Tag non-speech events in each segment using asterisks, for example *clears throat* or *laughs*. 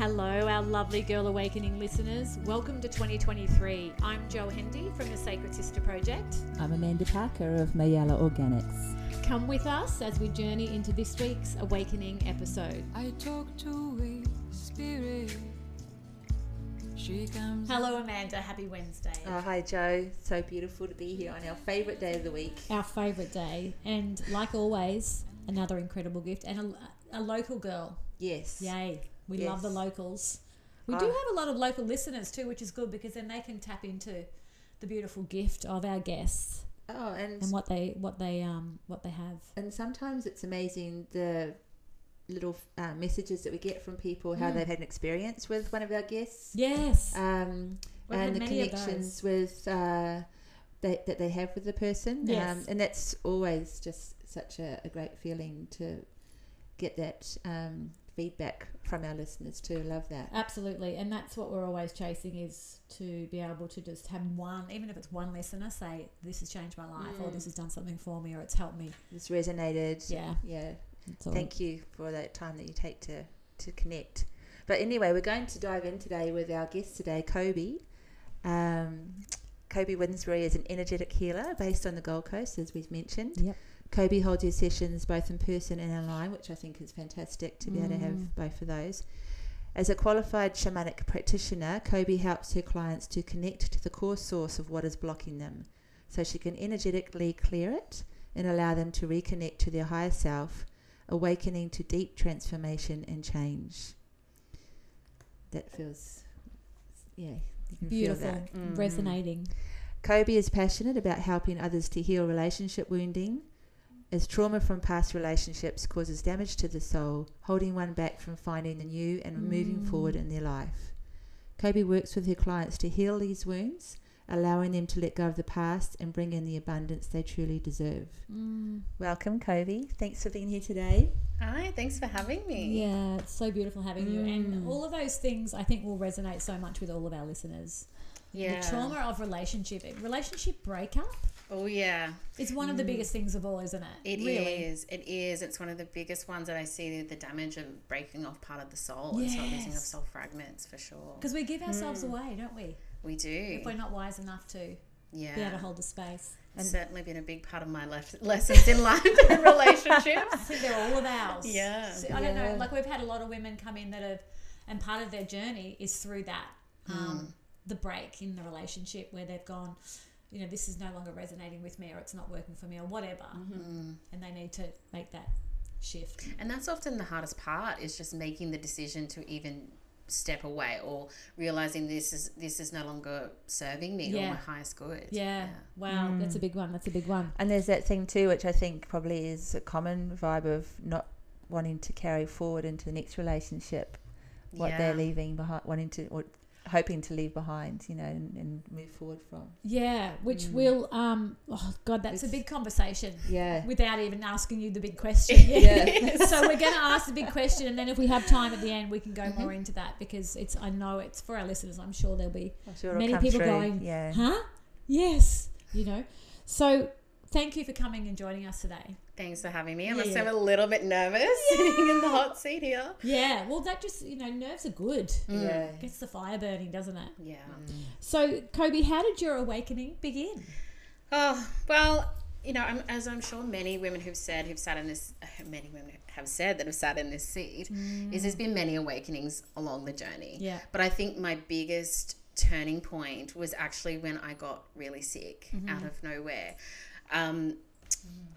Hello, our lovely Girl Awakening listeners. Welcome to 2023. I'm Jo Hendy from the Sacred Sister Project. I'm Amanda Parker of Mayala Organics. Come with us as we journey into this week's Awakening episode. I talk to a spirit. She comes. Hello, Amanda. Happy Wednesday. Oh, hi, Jo. So beautiful to be here on our favourite day of the week. Our favourite day. And like always, another incredible gift and a, a local girl. Yes. Yay. We love the locals. We do Oh. have a lot of local listeners too, which is good because then they can tap into the beautiful gift of our guests Oh, and and what they what they um what they have. and sometimes it's amazing the little uh, messages that we get from people how Mm. they've had an experience with one of our guests, Yes. um, We've and the connections with uh, they, that they have with the person. Yes. Um, and that's always just such a, a great feeling to get that um, feedback from our listeners too. Love that. Absolutely, and that's what we're always chasing is to be able to just have one, even if it's one listener, say this has changed my life, or Mm. this has done something for me, or it's helped me. It's resonated. Yeah, Yeah. Thank you for that time that you take to, to connect. But anyway, we're going to dive in today with our guest today, Kobi. Um, Kobi Winsbury is an energetic healer based on the Gold Coast, as we've mentioned. Yep. Kobi holds her sessions both in person and online, which I think is fantastic to be able to Mm. have both of those. As a qualified shamanic practitioner, Kobi helps her clients to connect to the core source of what is blocking them so she can energetically clear it and allow them to reconnect to their higher self, awakening to deep transformation and change. That feels, yeah, you can beautiful, feel that. Mm. resonating. Kobi is passionate about helping others to heal relationship wounding, as trauma from past relationships causes damage to the soul, holding one back from finding the new and moving Mm. forward in their life. Kobi works with her clients to heal these wounds, allowing them to let go of the past and bring in the abundance they truly deserve. Mm. Welcome, Kobi. Thanks for being here today. Hi, thanks for having me. Yeah, it's so beautiful having you, and Mm. all of those things I think will resonate so much with all of our listeners. Yeah. The trauma of relationship, relationship breakup, Oh yeah, it's one of the mm. biggest things of all, isn't it? it really. is. It is. It's one of the biggest ones that I see. The damage of breaking off part of the soul and so losing of soul fragments for sure. Because we give ourselves mm. away, don't we? We do. If we're not wise enough to yeah. be able to hold the space. It's certainly been a big part of my lef- lessons in life and *laughs* relationships. I think they're all of ours. Yeah. So, I don't know. Like we've had a lot of women come in that have, and part of their journey is through that, hmm. um, the break in the relationship where they've gone, you know, this is no longer resonating with me, or it's not working for me, or whatever, mm-hmm. and they need to make that shift. And that's often the hardest part is just making the decision to even step away or realizing this is this is no longer serving me Yeah. or my highest good. Yeah. Wow, mm. that's a big one. That's a big one. And there's that thing too, which I think probably is a common vibe of not wanting to carry forward into the next relationship what they're leaving behind, wanting to or hoping to leave behind, you know, and, and move forward from. Yeah, which will, um, oh God, that's a big conversation. Yeah. Without even asking you the big question. *laughs* Yeah. *laughs* so we're going to ask the big question, and then if we have time at the end, we can go Mm-hmm. more into that because it's. I know it's for our listeners. I'm sure there'll be sure many people through. going, yeah. huh? Yes, you know. So thank you for coming and joining us today. Thanks for having me. I Yeah, say I'm a little bit nervous *laughs* sitting in the hot seat here. Yeah, well, that just you know, nerves are good. Mm. Yeah. Gets the fire burning, doesn't it? Yeah. Mm. So, Kobi, how did your awakening begin? Oh, well, you know, I'm, as I'm sure many women who've said, who've sat in this, *sighs* many women have said that have sat in this seat, is there's been many awakenings along the journey. Yeah. But I think my biggest turning point was actually when I got really sick mm-hmm. out of nowhere. Um,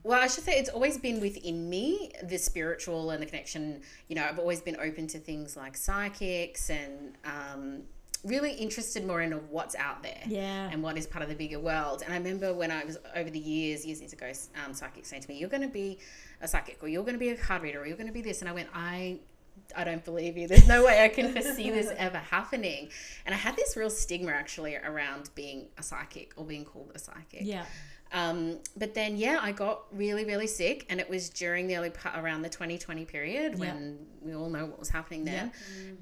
well, I should say it's always been within me, the spiritual and the connection. You know, I've always been open to things like psychics and um, really interested more in what's out there Yeah. and what is part of the bigger world. And I remember when I was over the years, years, years ago, um, psychics saying to me, "You're going to be a psychic, or you're going to be a card reader, or you're going to be this," and I went, "I." I don't believe you. There's no way I can foresee this *laughs* ever happening. And I had this real stigma actually around being a psychic or being called a psychic. Yeah. Um, but then, yeah, I got really, really sick, and it was during the early part around the 2020 period Yeah. when we all know what was happening then.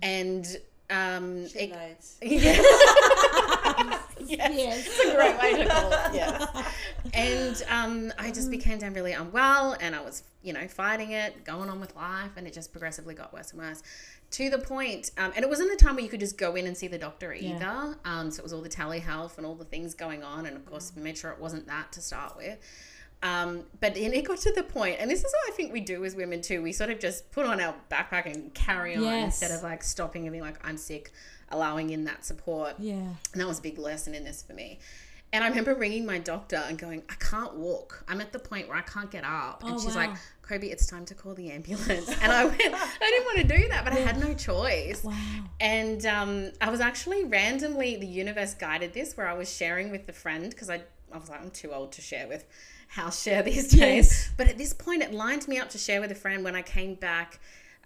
And um, it, *laughs* yeah. *laughs* Yes. Yes. It's a great way to call it. Yes. And um, I just became down really unwell and I was, you know, fighting it, going on with life, and it just progressively got worse and worse to the point, um, and it wasn't the time where you could just go in and see the doctor Yeah. either. Um, so it was all the telehealth and all the things going on, and of course, made sure it wasn't that to start with. Um, but then it got to the point, and this is what I think we do as women too. We sort of just put on our backpack and carry on Yes. instead of like stopping and being like, "I'm sick," allowing in that support. Yeah. And that was a big lesson in this for me. And I remember ringing my doctor and going, I can't walk. I'm at the point where I can't get up. And Oh, she's wow. like, Kobi, it's time to call the ambulance. *laughs* And I went, I didn't want to do that, but I had no choice. Wow. And um, I was actually randomly, the universe guided this where I was sharing with a friend because I, I was like, I'm too old to share with house share these days. Yes. But at this point, it lined me up to share with a friend when I came back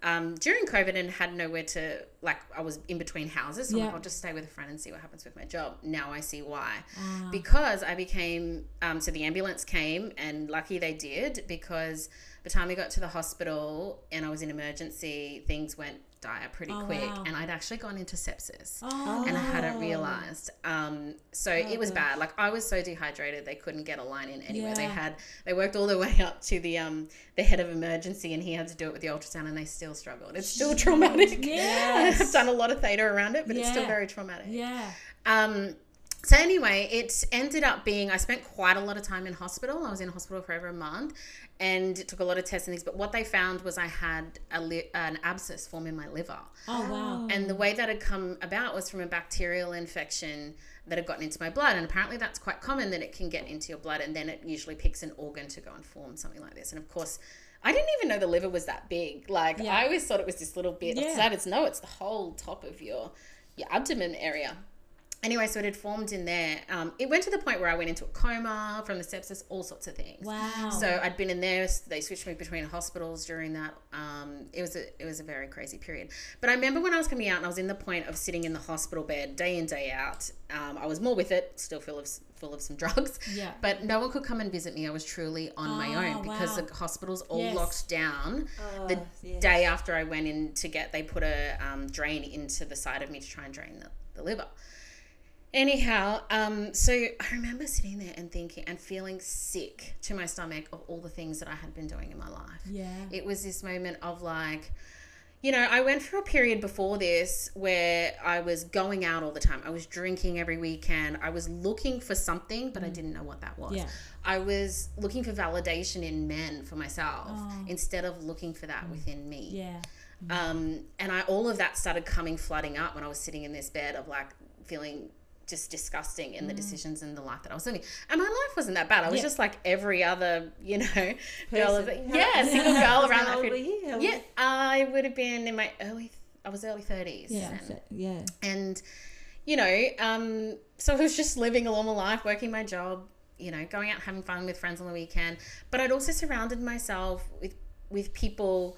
um, during COVID and had nowhere to, like, I was in between houses. So Yeah. like, I'll just stay with a friend and see what happens with my job. Now I see why. Ah. Because I became, um, so the ambulance came and lucky they did because by the time we got to the hospital and I was in emergency, things went dire pretty Oh, quick. wow. And I'd actually gone into sepsis Oh. and I hadn't realized. Um, so it was bad. Like I was so dehydrated, they couldn't get a line in anywhere. They had they worked all the *laughs* way up to the um the head of emergency, and he had to do it with the ultrasound, and they still struggled. It's still traumatic. *laughs* Yes. I've done a lot of theta around it, but it's still very traumatic. Yeah. Um, so anyway, it ended up being I spent quite a lot of time in hospital. I was in hospital for over a month, and it took a lot of tests and things. But what they found was I had a li- an abscess form in my liver. Oh wow. And the way that had come about was from a bacterial infection that had gotten into my blood. And apparently, that's quite common that it can get into your blood, and then it usually picks an organ to go and form something like this. And of course, I didn't even know the liver was that big. Like Yeah. I always thought it was this little bit. Yeah. That it's no, it's the whole top of your your abdomen area. Anyway, so it had formed in there. Um, it went to the point where I went into a coma from the sepsis, all sorts of things. Wow. So I'd been in there. They switched me between hospitals during that. Um, it was a it was a very crazy period. But I remember when I was coming out and I was in the point of sitting in the hospital bed day in day out. Um, I was more with it, still full of full of some *laughs* drugs. Yeah. But no one could come and visit me. I was truly on my Oh, own because wow. the hospitals all Yes. locked down. the Oh, yes. day after I went in to get, they put a um, drain into the side of me to try and drain the, the liver. Anyhow, um, so I remember sitting there and thinking and feeling sick to my stomach of all the things that I had been doing in my life. Yeah. It was this moment of like, you know, I went through a period before this where I was going out all the time. I was drinking every weekend. I was looking for something, but I didn't know what that was. Mm. Yeah. I was looking for validation in men for myself Oh. instead of looking for that within me. Yeah. Um, and I all of that started coming flooding up when I was sitting in this bed of like feeling just disgusting in the decisions and the life that I was living. And my life wasn't that bad. I was Yeah. just like every other, you know, *laughs* girl. Of, *laughs* yeah, single girl *laughs* around that period. Yeah, I would have been in my early. I was early thirties. Yeah. So- yeah. and you know, um, so I was just living a normal life, working my job, you know, going out having fun with friends on the weekend. But I'd also surrounded myself with with people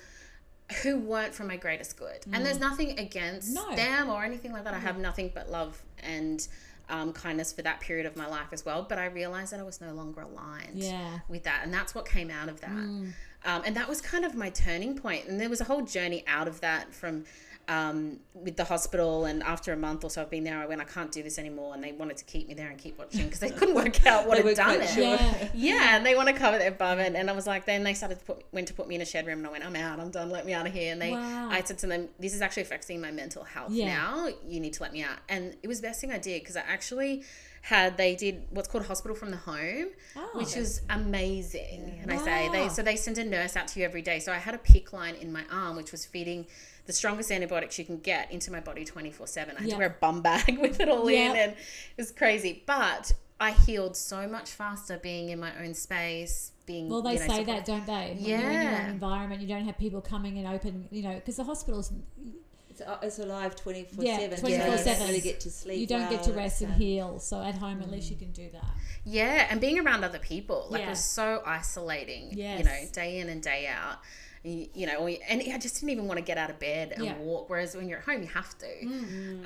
who weren't for my greatest good. And there's nothing against No. them or anything like that. I have nothing but love and um, kindness for that period of my life as well. But I realized that I was no longer aligned Yeah. with that. And that's what came out of that. Um, and that was kind of my turning point. And there was a whole journey out of that from um, with the hospital. And after a month or so of being there, I went, I can't do this anymore. And they wanted to keep me there and keep watching because they couldn't work out what had done it. sure. Yeah. Yeah, and they want to cover their bum, and, and I was like, then they started to put went to put me in a shed room, and I went, I'm out, I'm done, let me out of here. And they, Wow. I said to them, this is actually affecting my mental health Yeah. now. You need to let me out, and it was the best thing I did because I actually had they did what's called hospital from the home, Oh. which is amazing. And I say they so they send a nurse out to you every day. So I had a PICC line in my arm, which was feeding the strongest antibiotics you can get into my body 24 7. I had Yeah. to wear a bum bag *laughs* with it all Yeah. in and it was crazy. But I healed so much faster being in my own space, being Well, they you know, say support- that, don't they? When you're in your Yeah. own environment, you don't have people coming and open, you know, because the hospitals, It's, uh, it's alive 24 Yeah, 7. 24/7. You don't really get to sleep. you don't get to rest so- and heal. So at home, at least you can do that. Yeah, and being around other people like it Yeah. was so isolating. yes. You know, day in and day out. You, you know, or, and I just didn't even want to get out of bed and Yeah. Mm. walk. Whereas when you're at home, you have to.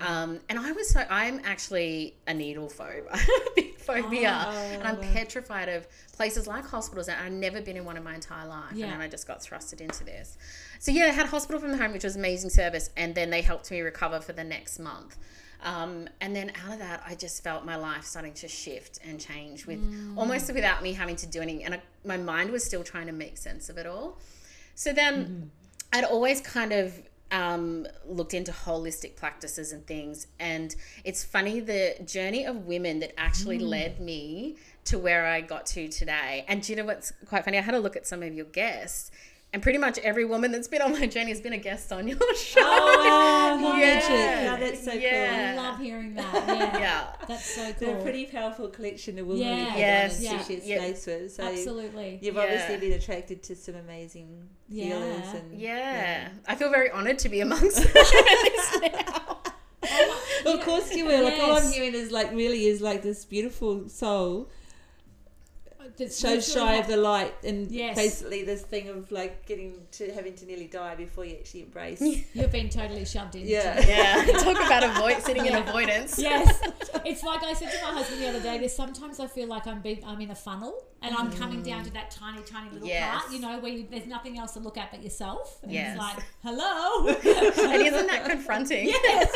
Um, and I was so I'm actually a needle phobe, I *laughs* have a big phobia, Oh. and I'm petrified of places like hospitals. And I've never been in one in my entire life, Yeah. and then I just got thrusted into this. So yeah, I had hospital from home, which was amazing service, and then they helped me recover for the next month. Um, and then out of that, I just felt my life starting to shift and change with almost without me having to do anything. And I, my mind was still trying to make sense of it all. So then I'd always kind of um, looked into holistic practices and things. And it's funny the journey of women that actually led me to where I got to today. And do you know what's quite funny? I had a look at some of your guests. And pretty much every woman that's been on my journey has been a guest on your *laughs* show. Oh, wow, Yeah. magic. Yeah, that's so Yeah. I love hearing that. *laughs* Yeah. yeah. That's so cool. They're a pretty powerful collection of women Yeah. you've had Yes. on Yeah. and shared Yeah. space with. So Absolutely. you've Yeah. obviously been attracted to some amazing Yeah. healers and Yeah. I feel very honored to be amongst *laughs* this now. Well, of course you will. Like all I'm hearing is like really is like this beautiful soul That's so literally shy of the light, and Yes. basically this thing of like getting to having to nearly die before you actually embrace. *laughs* You've been totally shoved in. Yeah. Yeah. *laughs* Talk about avoid sitting in avoidance. Yes, *laughs* it's like I said to my husband the other day. There's sometimes I feel like I'm being, I'm in a funnel and I'm coming down mm. to that tiny, tiny little Yes. part. You know, where you, there's nothing else to look at but yourself. And Yes. It's like, hello. And isn't that confronting? yes,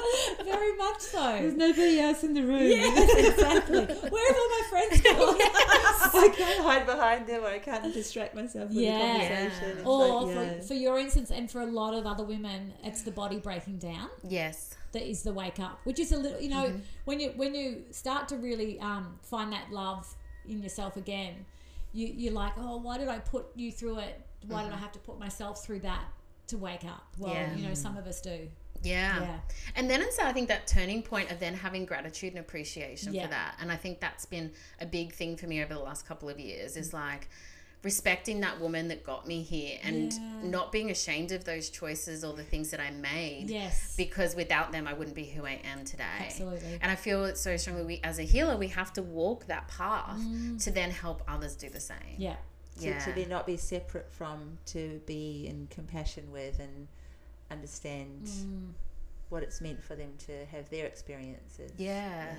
*laughs* very much so. There's nobody else in the room. Yes, exactly. Where have all my friends gone? *laughs* *laughs* I can't hide behind them, or I can't distract myself with Yeah. the conversation. It's Or like, yeah. for, for your instance, and for a lot of other women, it's the body breaking down. Yes. that is the wake up, which is a little, you know, Mm-hmm. when you when you start to really um, find that love in yourself again, you you're like, oh, why did I put you through it? Why did I have to put myself through that to wake up? Well, Mm-hmm. Yeah. you know, some of us do. Yeah. Yeah. And then it's I think that turning point of then having gratitude and appreciation Yeah. for that. And I think that's been a big thing for me over the last couple of years is like respecting that woman that got me here and Yeah. not being ashamed of those choices or the things that I made. Yes. Because without them I wouldn't be who I am today. Absolutely. And I feel it's so strongly we as a healer we have to walk that path Mm. to then help others do the same. yeah. to, Yeah. to be not be separate from, to be in compassion with, and understand Mm. what it's meant for them to have their experiences. Yeah.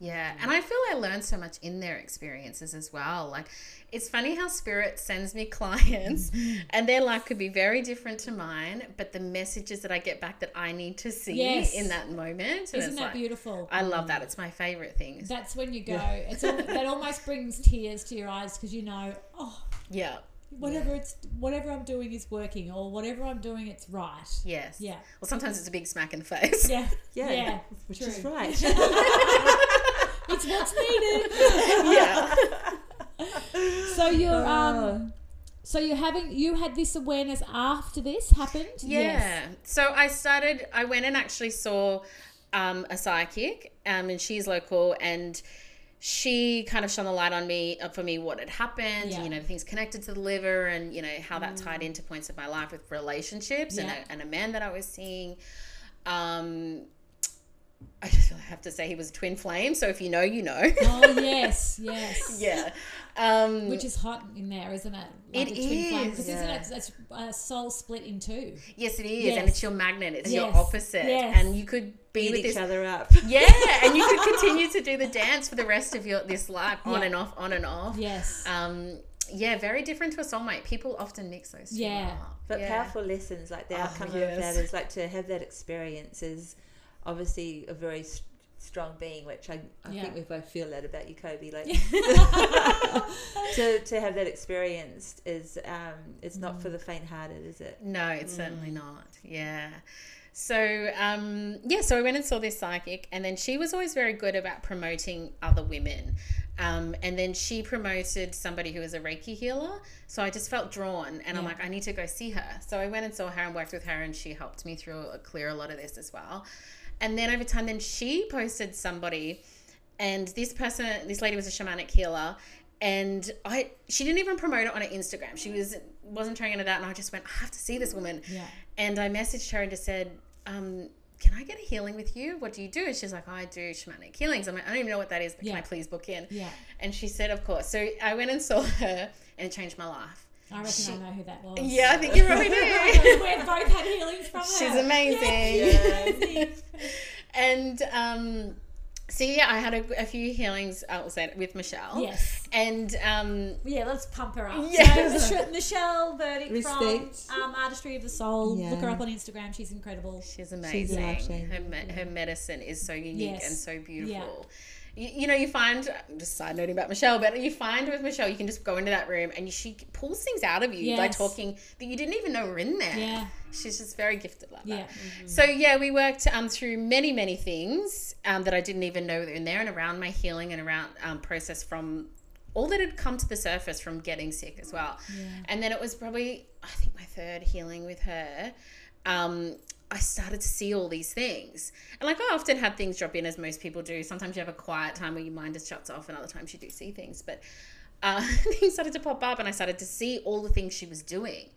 Yeah. And I feel I learned so much in their experiences as well. Like, it's funny how Spirit sends me *laughs* clients and their life could be very different to mine, but the messages that I get back that I need to see Yes. in that moment. Isn't that like- beautiful? I love that. It's my favorite thing. That's when you go. It's all, that *laughs* almost brings tears to your eyes because you know, oh, Yeah. Whatever it's whatever I'm doing is working, or whatever I'm doing, it's right. Yes. Yeah. Well, sometimes it's a big smack in the face. Yeah. *laughs* Yeah, Yeah. which true. is right. *laughs* It's what's needed. *laughs* yeah. So you're Oh. um so you're having you had this awareness after this happened? Yeah. So I started, I went and actually saw um, a psychic, um, and she's local, and she kind of shone the light on me, uh, for me, what had happened, Yeah. you know, things connected to the liver, and, you know, how that tied into points of my life with relationships and, a, and a man that I was seeing. Um, I just have to say he was a twin flame. So if you know, you know. Oh yes, *laughs* yes. yeah. Um, Which is hot in there, isn't it? It a twin flame. yeah. isn't it? It's a soul split in two. yes, it is, Yes. and it's your magnet. It's your opposite, Yes. and you could be Beat with each this other up. Yeah, *laughs* and you could continue to do the dance for the rest of your this life, on Yeah. and off, on and off. Yes. Um, yeah, very different to a soulmate. People often mix those two Yeah. up. But yeah. powerful lessons, like the Oh, outcome yes. of that is like to have that experience is obviously a very st- strong being, which I, I Yeah. think we both feel that about you, Kobi. Like *laughs* to, to have that experience is um, it's not Mm. for the faint-hearted, is it? No, it's certainly not. Yeah. So um, yeah, so I went and saw this psychic, and then she was always very good about promoting other women. Um, and then she promoted somebody who was a Reiki healer. So I just felt drawn, and I'm like, I need to go see her. So I went and saw her and worked with her, and she helped me through uh, clear a lot of this as well. And then over time, then she posted somebody, and this person, this lady was a shamanic healer, and I she didn't even promote it on her Instagram. She was wasn't trying into that, and I just went, I have to see this woman. Yeah. And I messaged her and just said, um, can I get a healing with you? What do you do? And she's like, I do shamanic healings. I'm like, I don't even know what that is, but Yeah. can I please book in? Yeah. And she said, of course. So I went and saw her, and it changed my life. I reckon She- I know who that was. Yeah, I think you probably do. *laughs* We've both had healings from her. She's amazing. Amazing. *laughs* and um, so yeah, I had a, a few healings. I will say with Michelle. Yes. And um, Yeah, let's pump her up. *laughs* Yes. So, Mich- Michelle Verdict Respect. from um, Artistry of the Soul. Look her up on Instagram. She's incredible. she's amazing. amazing. Her me- her medicine is so unique Yes. and so beautiful. You, you know, you find just side noting about Michelle, but you find with Michelle, you can just go into that room and she pulls things out of you by talking that you didn't even know were in there. Yeah. She's just very gifted like Yeah. that. So yeah, we worked um, through many, many things um, that I didn't even know were in there, and around my healing and around um, process from all that had come to the surface from getting sick as well. Yeah. And then it was probably I think my third healing with her. Um, I started to see all these things, and like I often had things drop in as most people do. Sometimes you have a quiet time where your mind just shuts off, and other times you do see things. But uh, *laughs* things started to pop up, and I started to see all the things she was doing.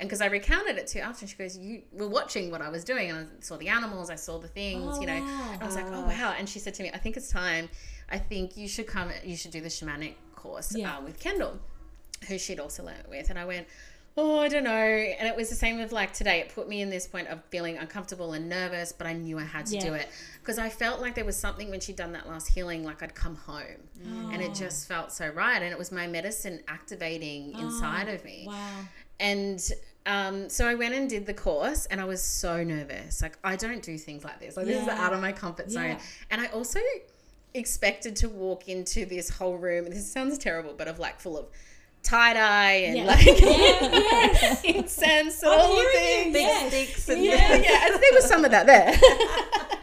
And because I recounted it to her after, she goes, "You were watching what I was doing, and I saw the animals, I saw the things, Oh, you know." wow. I was like, "Oh wow!" And she said to me, "I think it's time. I think you should come. You should do the shamanic course Yeah. uh, with Kendall, who she'd also learnt with." And I went, "Oh, I don't know." And it was the same with like today. It put me in this point of feeling uncomfortable and nervous, but I knew I had to Yeah. do it because I felt like there was something when she'd done that last healing, like I'd come home, and Oh. it just felt so right. And it was my medicine activating inside of me Wow. and um, so I went and did the course, and I was so nervous. Like I don't do things like this. Like this is out of my comfort zone. Yeah. And I also expected to walk into this whole room. This sounds terrible, but of like full of tie dye and Yeah. like Yeah, *laughs* yes. incense and all the things. Yes. Sticks and Yeah, yeah, and there was some of that there. *laughs*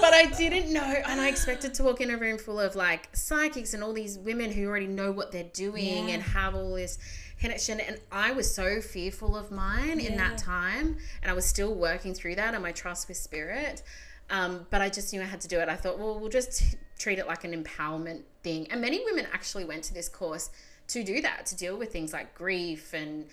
but I didn't know, and I expected to walk in a room full of like psychics and all these women who already know what they're doing Yeah. and have all this connection. And I was so fearful of mine in that time, and I was still working through that and my trust with spirit. Um, but I just knew I had to do it. I thought, well, we'll just treat it like an empowerment thing. And many women actually went to this course to do that, to deal with things like grief and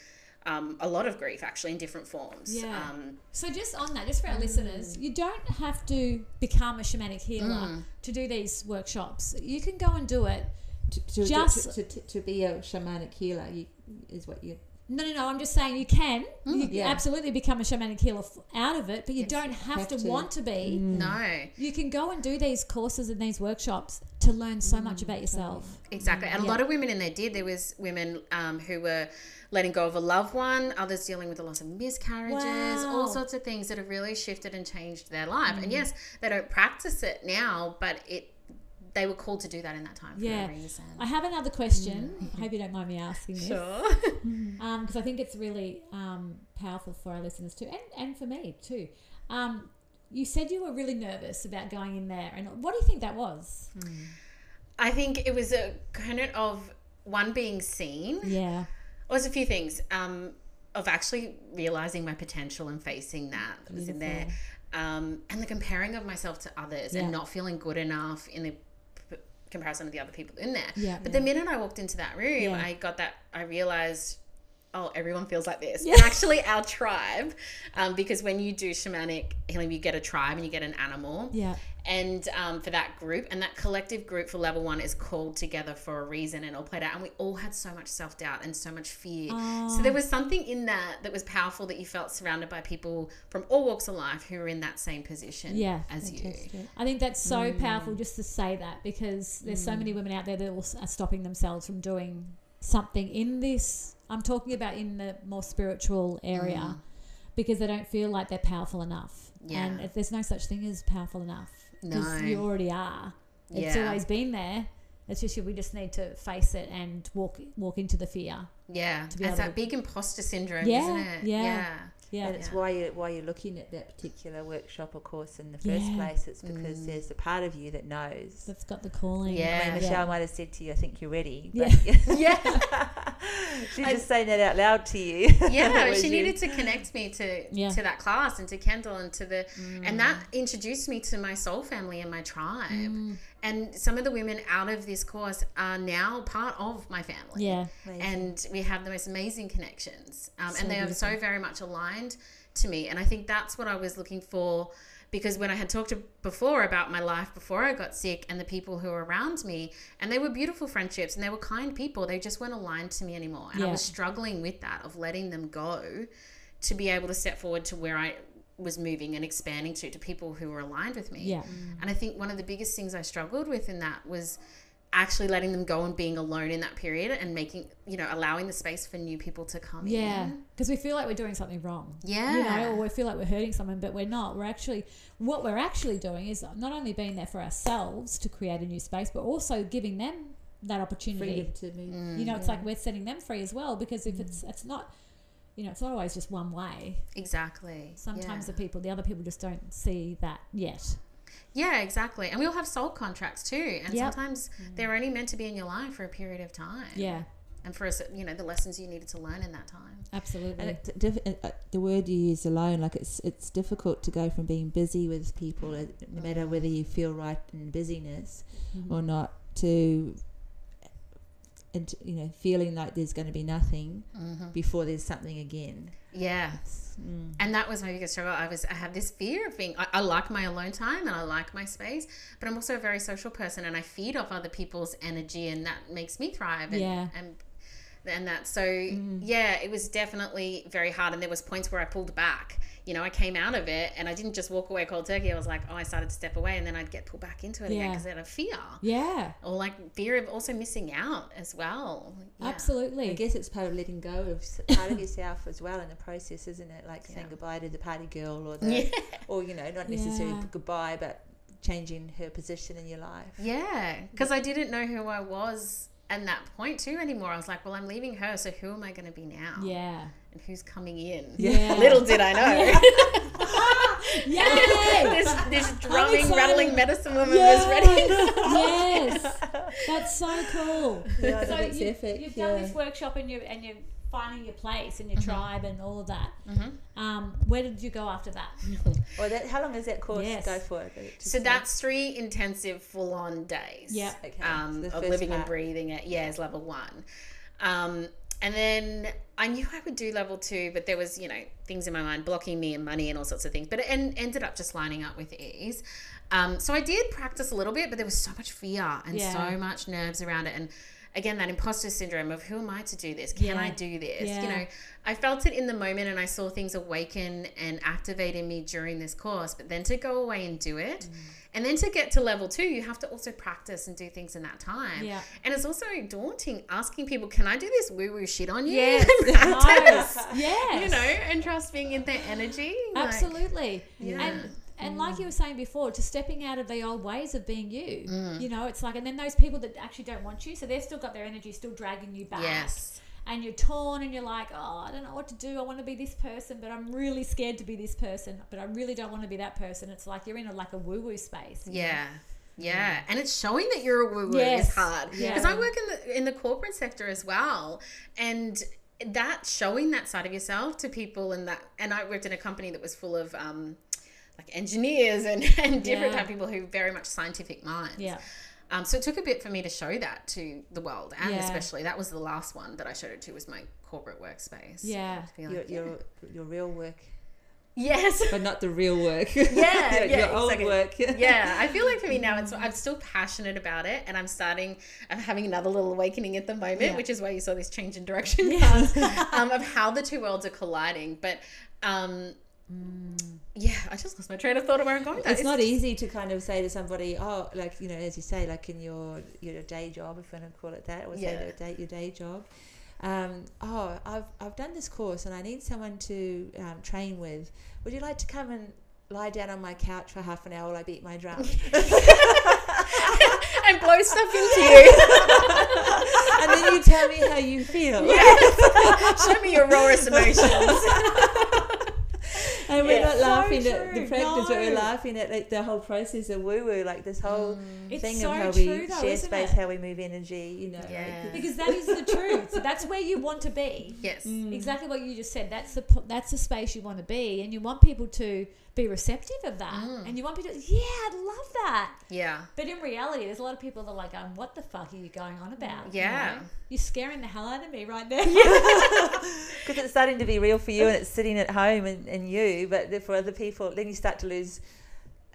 um, a lot of grief, actually, in different forms. Yeah. Um, So just on that, just for our listeners, you don't have to become a shamanic healer Mm. to do these workshops. You can go and do it. to, to, Just- to, to, to be a shamanic healer you, is what you No, no, no. I'm just saying you can. you yeah. absolutely become a shamanic healer out of it, but you don't have, have to, to. want to be. no. You can go and do these courses and these workshops to learn so much about yourself. Exactly. And Yeah. a lot of women in there did. There was women um, who were letting go of a loved one, others dealing with a lot of miscarriages, all sorts of things that have really shifted and changed their life. Mm. And yes, they don't practice it now, but it they were called to do that in that time for Yeah. a reason. I have another question. I hope you don't mind me asking this. Sure. *laughs* *laughs* because I think it's really um, powerful for our listeners too, and, and for me too. Um, you said you were really nervous about going in there, and what do you think that was? I think it was a kind of one being seen. Yeah, Well, there's a few things um, of actually realizing my potential and facing that that was in there, um, and the comparing of myself to others Yeah. and not feeling good enough in the comparison of the other people in there. Yeah. But the minute I walked into that room, Yeah. I got that. I realized. Oh, everyone feels like this. Yeah. And *laughs* actually, our tribe, um, because when you do shamanic healing, you get a tribe and you get an animal yeah, and um, for that group and that collective group for level one is called together for a reason and all played out and we all had so much self-doubt and so much fear so there was something in that that was powerful that you felt surrounded by people from all walks of life who were in that same position yeah. as you I think that's so mm. powerful just to say that because there's so mm. many women out there that are stopping themselves from doing something in this. I'm talking about in the more spiritual area mm. because they don't feel like they're powerful enough. Yeah. And if there's no such thing as powerful enough because No. you already are. It's Yeah. always been there. It's just we just need to face it and walk walk into the fear. yeah to be it's that to- big imposter syndrome Yeah, isn't it yeah. Yeah. and it's why you why you're looking at that particular workshop or course in the first Yeah. place it's because mm. there's a part of you that knows That's got the calling. Yeah. I mean, Michelle might have said to you, "I think you're ready," Yeah. *laughs* yeah *laughs* *laughs* *laughs* she's just saying that out loud to you. *laughs* yeah she you? needed to connect me to Yeah. to that class and to kendall and to the and that introduced me to my soul family and my tribe and some of the women out of this course are now part of my family Yeah. and we have the most amazing connections um, So and they are so very much aligned to me and i think that's what i was looking for because when I had talked to before about my life before I got sick and the people who were around me, and they were beautiful friendships and they were kind people, they just weren't aligned to me anymore. And I was struggling with that of letting them go to be able to step forward to where I was moving and expanding to to people who were aligned with me. Yeah. And I think one of the biggest things I struggled with in that was actually letting them go and being alone in that period and making, you know, allowing the space for new people to come Yeah, in. because we feel like we're doing something wrong. Yeah. You know, or we feel like we're hurting someone, but we're not. We're actually, what we're actually doing is not only being there for ourselves to create a new space, but also giving them that opportunity. freedom to move. Mm. You know, it's like we're setting them free as well because if it's it's not, you know, it's not always just one way. Exactly. Sometimes yeah. the people, the other people, just don't see that yet. Yeah, exactly. And we all have soul contracts too. And Yep. sometimes they're only meant to be in your life for a period of time. Yeah, And for us, you know, the lessons you needed to learn in that time. absolutely. And it, diff- uh, the word you use alone, like it's it's difficult to go from being busy with people, uh, no matter whether you feel right in busyness Mm-hmm. or not, to and you know feeling like there's going to be nothing before there's something again. Yeah. Mm. And that was my biggest struggle. I was I have this fear of being I, I like my alone time and I like my space, but I'm also a very social person and I feed off other people's energy and that makes me thrive and Yeah. and and that so yeah, it was definitely very hard and there was points where I pulled back. You know, I came out of it and I didn't just walk away cold turkey. I was like, oh, I started to step away and then I'd get pulled back into it again Yeah. because out of fear. yeah, Or like fear of also missing out as well. Yeah. absolutely. I guess it's part of letting go of *laughs* part of yourself as well in the process, isn't it? Like saying goodbye to the party girl or the, Yeah. or you know, not necessarily Yeah. goodbye, but changing her position in your life. Yeah, because I didn't know who I was at that point too anymore. I was like, well, I'm leaving her, so who am I going to be now? yeah, And who's coming in? Yeah. *laughs* Little did I know. Yay! *laughs* this this drumming, rattling medicine woman Yes. was ready. *laughs* yes, that's so cool. Yeah, so you, epic, you've yeah. done this workshop and you and you're finding your place and your Mm-hmm. tribe and all of that. Um, where did you go after that? Or that, how long does that course Yes. go for? Just so like- that's three intensive, full-on days. Yep. Okay, Um, the of first living and breathing it. Yeah, is level one. Um, and then I knew I would do level two, but there was, you know, things in my mind blocking me and money and all sorts of things. But it en- ended up just lining up with ease. Um, so I did practice a little bit, but there was so much fear and Yeah. so much nerves around it. And again, that imposter syndrome of who am I to do this? Can Yeah. I do this? Yeah. You know, I felt it in the moment and I saw things awaken and activate in me during this course. But then to go away and do it, Mm. and then to get to level two, you have to also practice and do things in that time. Yeah. And it's also daunting asking people, can I do this woo woo shit on you? Yes, *laughs* Practice. Yes. You know, and trusting in their energy. like- Absolutely. Yeah. And and like you were saying before, to stepping out of the old ways of being you. Mm. You know, it's like and then those people that actually don't want you, so they've still got their energy still dragging you back. Yes. And you're torn and you're like, Oh, I don't know what to do. I want to be this person, but I'm really scared to be this person, but I really don't want to be that person. It's like you're in a like a woo woo space. you know? Yeah. Yeah, and it's showing that you're a woo woo Yes. is hard Yeah. because I work in the in the corporate sector as well, and that showing that side of yourself to people and that and I worked in a company that was full of um, like engineers and, *laughs* and different Yeah. type of people who very much scientific minds. Yeah. Um, so it took a bit for me to show that to the world, and Yeah. especially that was the last one that I showed it to was my corporate workspace. Yeah. To be your, yeah. your your real work, yes, but not the real work. *laughs* Yeah, *laughs* your, yeah, your old exactly. work. yeah, I feel like for me now, it's I'm still passionate about it, and I'm starting. I'm having another little awakening at the moment, Yeah. which is why you saw this change in direction cards, um, of how the two worlds are colliding. But um, yeah, I just lost my train of thought of where I'm going. that. It's not easy to kind of say to somebody, oh, like you know, as you say, like in your your day job, if you want to call it that, or say Yeah. their day, your day job. Um, oh, I've I've done this course and I need someone to um, train with. Would you like to come and lie down on my couch for half an hour while I beat my drum? *laughs* and blow stuff into you. *laughs* and then you tell me how you feel. Show me your rawest emotions. *laughs* *laughs* And we're Yeah. not So laughing at the true. practice, but we're laughing at like the whole process of woo woo, like this whole mm. It's thing so of how true we though, share space, it? how we move energy, you know. like, Because that is the truth. So *laughs* that's where you want to be. yes. Mm. Exactly what you just said. That's the that's the space you want to be, and you want people to be receptive of that, and you want people to, yeah, I'd love that. Yeah. But in reality, there's a lot of people that are like, um, "What the fuck are you going on about?" You Yeah. know? you're scaring the hell out of me right now. because *laughs* *laughs* it's starting to be real for you and it's sitting at home and, and you but for other people then you start to lose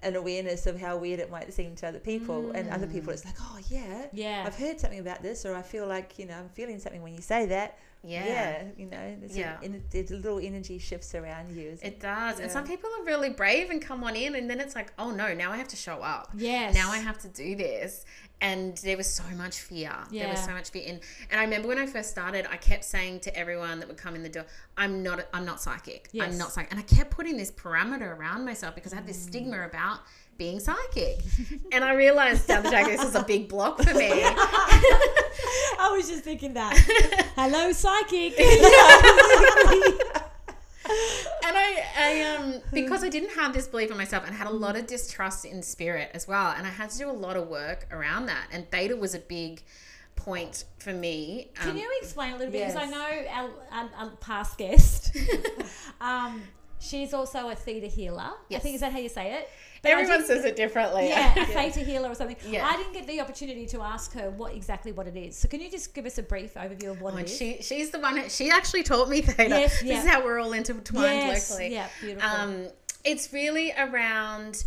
an awareness of how weird it might seem to other people, and other Mm. people it's like, oh yeah, Yeah. I've heard something about this, or I feel like you know I'm feeling something when you say that. Yeah. yeah you know, Yeah. A, little energy shifts around you. It does. And some people are really brave and come on in, and then it's like, oh no, now I have to show up. Yes. Now I have to do this. And there was so much fear. yeah. There was so much fear. And, and I remember when I first started, I kept saying to everyone that would come in the door, I'm not I'm not psychic. Yes. I'm not psychic. And I kept putting this parameter around myself because I had this stigma mm. about being psychic. *laughs* and I realized down the track this is a big block for me. *laughs* I was just thinking that. *laughs* Hello, psychic. and I, I um because I didn't have this belief in myself and had a lot of distrust in spirit as well, and I had to do a lot of work around that. And theta was a big point for me. Um, Can you explain a little bit? Because I know our, our, our past guest, um, she's also a theta healer. Yes. I think is that how you say it? But everyone says it differently. Yeah, *laughs* a theta healer or something. Yeah. I didn't get the opportunity to ask her what exactly what it is. So can you just give us a brief overview of what Oh, it is? she she's the one. who- She actually taught me *laughs* theta. Yes, this yeah. is how we're all intertwined yes, locally. yeah, beautiful. Um, it's really around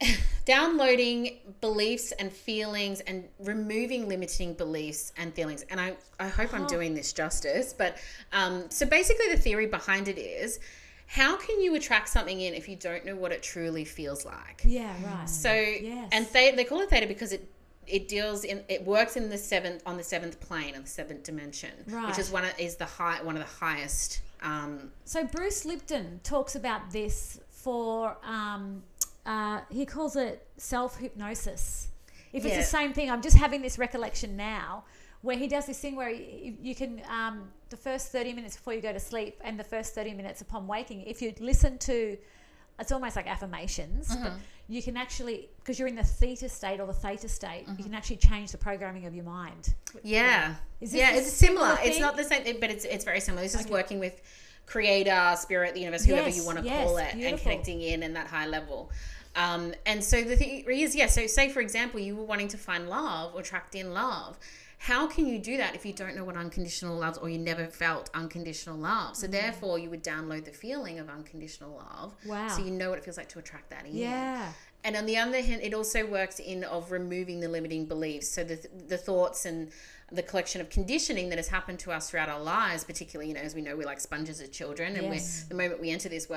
*laughs* downloading beliefs and feelings and removing limiting beliefs and feelings. And I, I hope I'm doing this justice. But um, so basically, the theory behind it is how can you attract something in if you don't know what it truly feels like? yeah, right. So, Yes. and theta, they call it theta because it it deals in it works in the seventh on the seventh plane of the seventh dimension, right. which is one of, is the high one of the highest. Um, So Bruce Lipton talks about this for um, uh, he calls it self hypnosis. If it's Yeah. the same thing, I'm just having this recollection now where he does this thing where you, you can um, the first 30 minutes before you go to sleep and the first 30 minutes upon waking, if you listen to it's almost like affirmations, but you can actually because you're in the theta state or the theta state, you can actually change the programming of your mind. Yeah. Is this yeah, it's similar. similar It's not the same, but it's it's very similar. This is working with creator, spirit, the universe, whoever Yes, you want to yes, call it, and connecting in in that high level. Um, and so the theory is, yeah. So say for example, you were wanting to find love or attract in love. How can you do that if you don't know what unconditional love is or you never felt unconditional love? So mm. therefore, you would download the feeling of unconditional love. Wow. So you know what it feels like to attract that in. Yeah. And on the other hand, it also works in of removing the limiting beliefs. So the, the thoughts and the collection of conditioning that has happened to us throughout our lives, particularly, you know, as we know, we're like sponges as children. And Yes. we're, the moment we enter this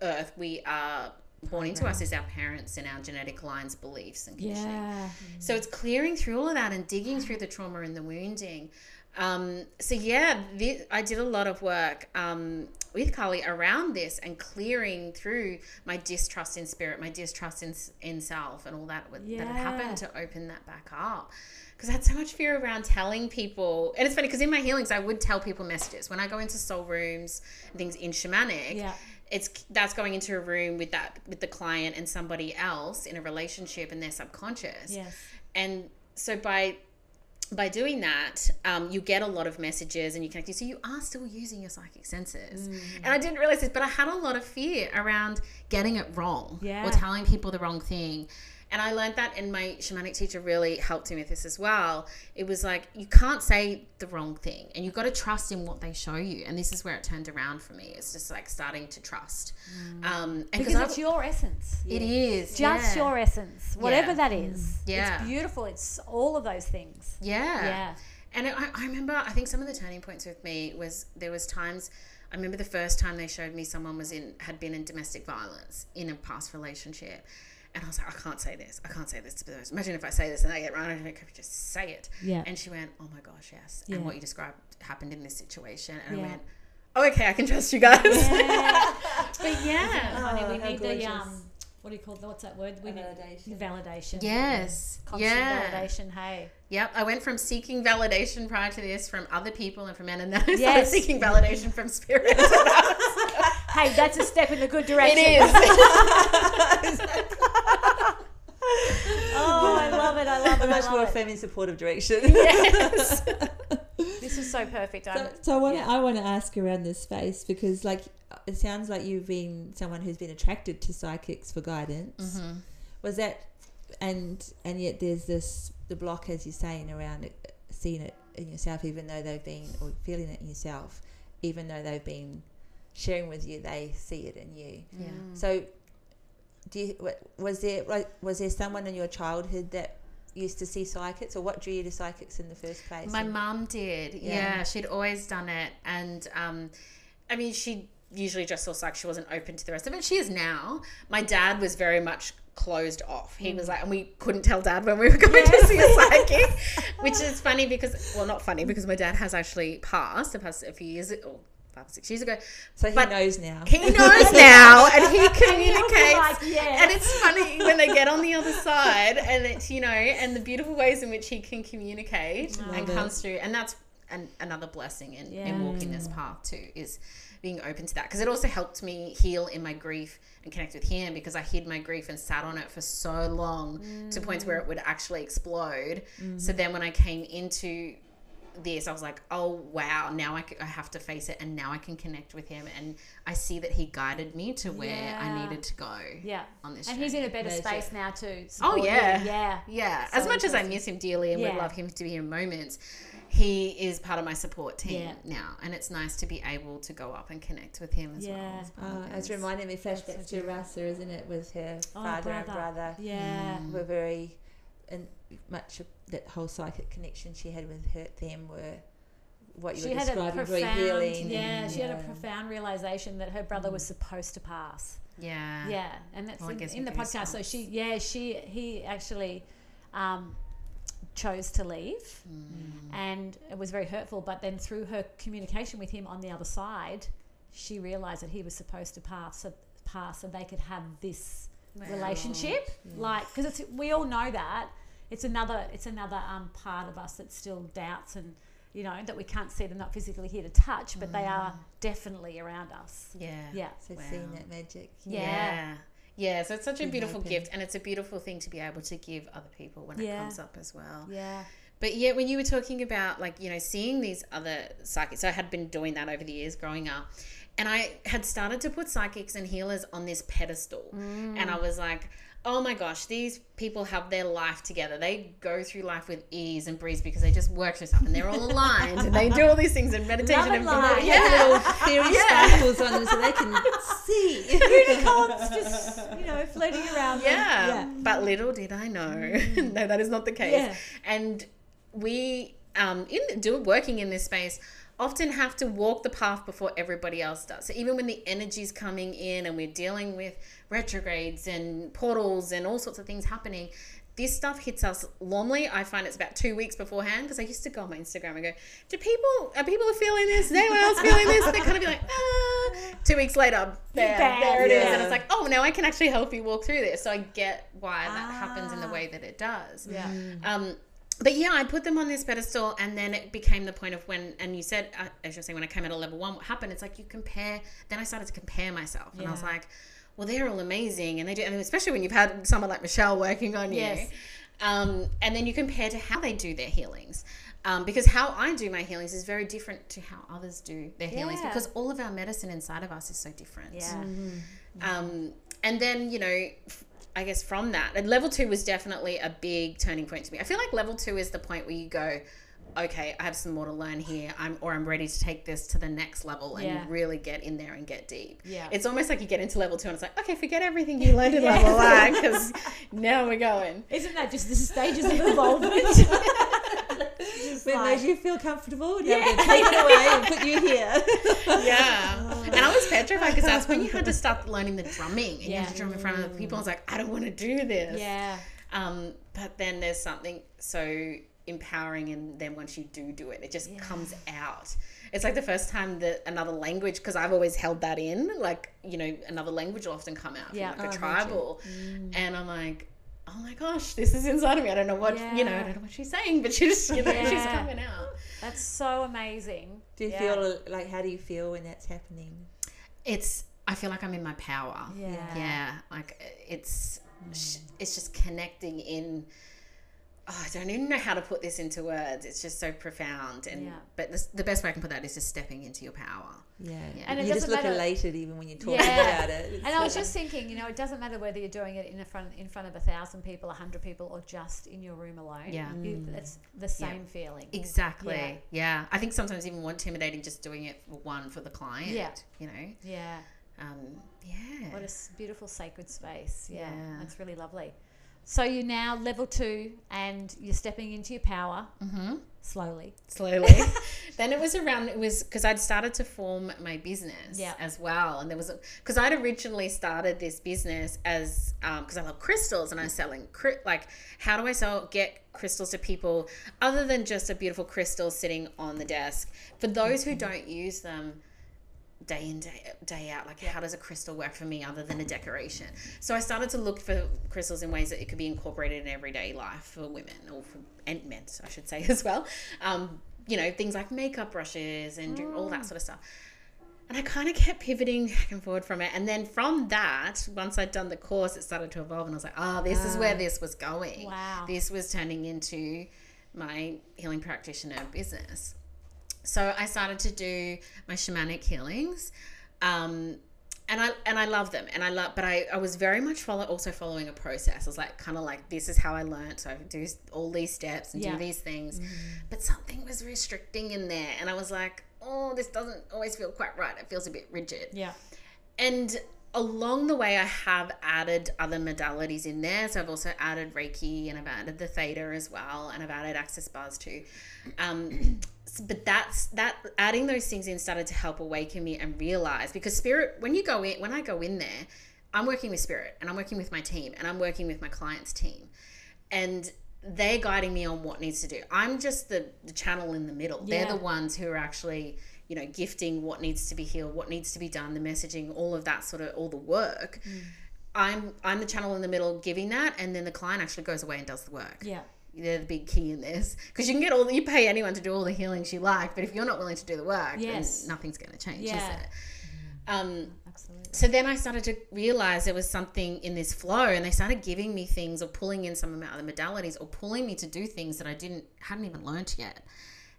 earth, we are born into us is our parents and our genetic lines, beliefs and conditioning. Yeah. So it's clearing through all of that and digging through the trauma and the wounding. Um, so yeah, thi- I did a lot of work um, with Carly around this and clearing through my distrust in spirit, my distrust in, in self, and all that with, that had happened to open that back up. Because I had so much fear around telling people, and it's funny because in my healings I would tell people messages when I go into soul rooms and things in shamanic Yeah. It's that's going into a room with that with the client and somebody else in a relationship and their subconscious Yes. and so by by doing that um, you get a lot of messages and you connect so you are still using your psychic senses Mm. and i didn't realize this but i had a lot of fear around getting it wrong Yeah. or telling people the wrong thing and I learned that, and my shamanic teacher really helped me with this as well. It was like you can't say the wrong thing, and you've got to trust in what they show you. And this is where it turned around for me. It's just like starting to trust, um, and Mm. Because I- it's your essence. it is Just yeah. your essence, whatever Yeah. that is. Yeah. It's beautiful. It's all of those things. Yeah. Yeah. And I, I remember, I think some of the turning points with me was there was times. I remember the first time they showed me someone was in had been in domestic violence in a past relationship, and I was like, I can't say this. I can't say this to the person. Imagine if I say this and I get run over. I could just say it. Yeah. And she went, Oh my gosh, yes. Yeah. And what you described happened in this situation. And Yeah. I went, Oh, okay, I can trust you guys. Yeah. *laughs* but yeah. Honey, we how need the um, what do you call what's that word? We Validation. need validation. Yes. Constant yeah. validation. Hey. Yep, I went from seeking validation prior to this from other people and from men, and then I started Yes. seeking validation from spirit. *laughs* Hey, that's a step in the good direction. it is. *laughs* Oh, I love it. I love it. I much more it. feminine supportive direction. yes. *laughs* This is so perfect. So, so I want yeah. I want to ask around this space because like it sounds like you've been someone who's been attracted to psychics for guidance. Mm-hmm. Was that and and yet there's this the block as you're saying around it, seeing it in yourself even though they've been or feeling it in yourself even though they've been sharing with you they see it in you. Yeah. So do you was there like was there someone in your childhood that used to see psychics, or what drew you to psychics in the first place? My And- mum did. Yeah. Yeah. she'd always done it, and um, I mean, she usually just saw psych. She wasn't open to the rest of it. She is now. My dad was very much closed off. He was like, and we couldn't tell dad when we were going to see a psychic, *laughs* which is funny because, well, not funny because my dad has actually passed. It passed a few years, or five or six years ago. so he but- knows now. He knows now, and he *laughs* communicates. like, yeah. And it's funny when they get on the other side, and it's you know, and the beautiful ways in which he can communicate mm. and Love it. comes through, and that's an, another blessing in, Yeah. in walking this path too is being open to that because it also helped me heal in my grief and connect with him because I hid my grief and sat on it for so long to points where it mm. would actually explode. So mm. then when I came into this, I was like, oh wow, now I, c- I have to face it and now I can connect with him and I see that he guided me to where I needed to go. Yeah. On this and he's in a better Magic. space now too. Oh supporting yeah, you. Yeah. yeah. So As much as I miss him dearly and Yeah. would love him to be in moments, he is part of my support team Yeah. now, and it's nice to be able to go up and connect with him as well. Yeah. as part Oh, it's reminding me flashbacks to Rasa, isn't it? With her Oh, father and brother. brother Yeah. Mm. were very, and much of that whole psychic connection she had with her them were what you She were had a describing, very profound, healing. yeah, and- she had a profound realization that her brother was supposed to pass. Yeah. Yeah, and that's Well, it in, gives in the podcast. So she, yeah, she, he actually um, chose to leave, Mm. and it was very hurtful. But then through her communication with him on the other side, she realized that he was supposed to pass, so, pass, so they could have this relationship. Like, because it's we all know that it's another it's another um, part of us that still doubts and you know that we can't see. They're not physically here to touch, but they are definitely around us. Yeah. Yeah. So Wow. seeing that magic. Yeah. Yeah. Yeah, so it's such a beautiful gift and it's a beautiful thing to be able to give other people when it comes up as well. Yeah. But yeah, when you were talking about like, you know, seeing these other psychics, so I had been doing that over the years growing up. And I had started to put psychics and healers on this pedestal. And I was like, oh my gosh, these people have their life together. They go through life with ease and breeze because they just work through stuff and they're all aligned and they do all these things and meditation Love and and yeah. Little fairy sparkles on them so they can see. Unicorns just you know floating around. them. Yeah. But little did I know, *laughs* no, that is not the case. Yeah. And we, um, in do working in this space, often have to walk the path before everybody else does. So even when the energy's coming in and we're dealing with retrogrades and portals and all sorts of things happening. This stuff hits us normally. I find it's about two weeks beforehand because I used to go on my Instagram and go, "Do people are people feeling this? Is anyone else feeling this?" They kind of be like, "Ah." Two weeks later, bam, Bam, there it is, and yeah. it's like, "Oh, now I can actually help you walk through this." So I get why that happens in the Ah. way that it does. Yeah. Um, but yeah, I put them on this pedestal, and then it became the point of when, and you said, uh, as you're saying, when I came at a level one, what happened? It's like you compare. Then I started to compare myself, and I was like, well, they're all amazing, and they do, and especially when you've had someone like Michelle working on you, um, and then you compare to how they do their healings. Um, because how I do my healings is very different to how others do their healings because all of our medicine inside of us is so different. Yeah. Um, and then, you know, f- I guess from that, and level two was definitely a big turning point to me. I feel like level two is the point where you go, okay, I have some more to learn here. I'm or I'm ready to take this to the next level and Yeah. really get in there and get deep. Yeah. It's almost like you get into level two and it's like, okay, forget everything you learned in *laughs* level one because now we're going. Isn't that just the stages of involvement? *laughs* Just When like- made you feel comfortable, now we're going to take it away and put you here. *laughs* Yeah. And I was petrified because that's when you had to start *laughs* learning the drumming and you had to drum in front of people. I was like, I don't want to do this. yeah. Um, but then there's something so empowering, and then once you do do it, it just comes out. It's like the first time that another language, because I've always held that in, like you know, another language will often come out, from Yeah. like Oh, a tribal, and I'm like. Oh my gosh, this is inside of me. I don't know what you know. I don't know what she's saying, but she's you *laughs* know she's coming out. That's so amazing. Do you Yeah. feel like, how do you feel when that's happening? It's. I feel like I'm in my power. Yeah. yeah like it's mm. it's just connecting in oh, i don't even know how to put this into words it's just so profound and Yeah. but this, the best way i can put that is just stepping into your power Yeah. Yeah. And it you just doesn't look matter- elated even when you're talking Yeah. about it. It's And I was just thinking, you know, it doesn't matter whether you're doing it in a front in front of a thousand people, a hundred people, or just in your room alone. Yeah. you, it's the same feeling. exactly Yeah. yeah. i think sometimes even more intimidating just doing it for one for the client Yeah. you know Yeah, um, yeah. What a beautiful sacred space. Yeah, Yeah. that's really lovely. So you're now level two and you're stepping into your power mm-hmm. slowly. slowly. *laughs* then it was around, it was because I'd started to form my business Yeah. as well. And there was, because I'd originally started this business as, because I love crystals and I'm selling, cri- like, how do I sell, get crystals to people other than just a beautiful crystal sitting on the desk? For those who don't use them, day in day day out like how does a crystal work for me other than a decoration? So i started to look for crystals in ways that it could be incorporated in everyday life for women or for and men i should say *laughs* as well. Um, you know things like makeup brushes and all that mm. sort of stuff. And i kind of kept pivoting back and forward from it. And then from that once i'd done the course it started to evolve and i was like oh this is where ah. this was going. Wow. this was turning into my healing practitioner business so I started to do my shamanic healings, um, and I and I love them, and I love, but I, I was very much follow also following a process. I was like kind of like this is how I learned. So I do all these steps and Yeah. do these things, but something was restricting in there, and I was like, oh, this doesn't always feel quite right. It feels a bit rigid. Yeah. And along the way, I have added other modalities in there. So I've also added Reiki and I've added the Theta as well, and I've added Access Bars too. Um, but that's that adding those things in started to help awaken me and realize because spirit, when you go in, when I go in there, I'm working with spirit and I'm working with my team and I'm working with my client's team, and they're guiding me on what needs to do. I'm just the, the channel in the middle. Yeah. They're the ones who are actually, you know, gifting what needs to be healed, what needs to be done, the messaging, all of that sort of all the work. Mm. I'm I'm the channel in the middle giving that, and then the client actually goes away and does the work. Yeah. They're the big key in this because you can get all you pay anyone to do all the healings you like, but if you're not willing to do the work, Yes. then nothing's going to change, Yeah. is it? Um, Absolutely. so then I started to realize there was something in this flow, and they started giving me things or pulling in some of my other modalities or pulling me to do things that I didn't hadn't even learned yet.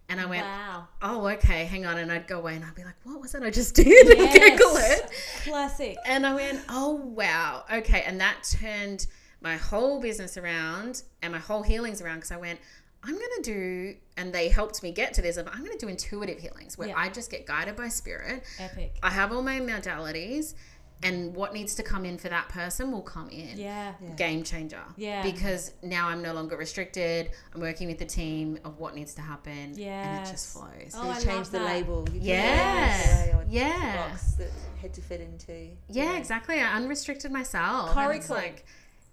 And I went, Wow. oh, okay, hang on. And I'd go away and I'd be like, what was it I just *laughs* did? And Google it. Classic. And I went, oh, wow. Okay. And that turned my whole business around and my whole healings around because I went, I'm going to do, and they helped me get to this, of I'm going to do intuitive healings where Yeah. I just get guided by spirit. Epic. I have all my modalities, and what needs to come in for that person will come in. Yeah. Game changer. Yeah. Because now I'm no longer restricted. I'm working with the team of what needs to happen. Yeah. And it just flows. Oh, you I change love the that. label. You put it Yeah. Yeah. Box that had to fit into. Yeah, exactly. I unrestricted myself. and it's like,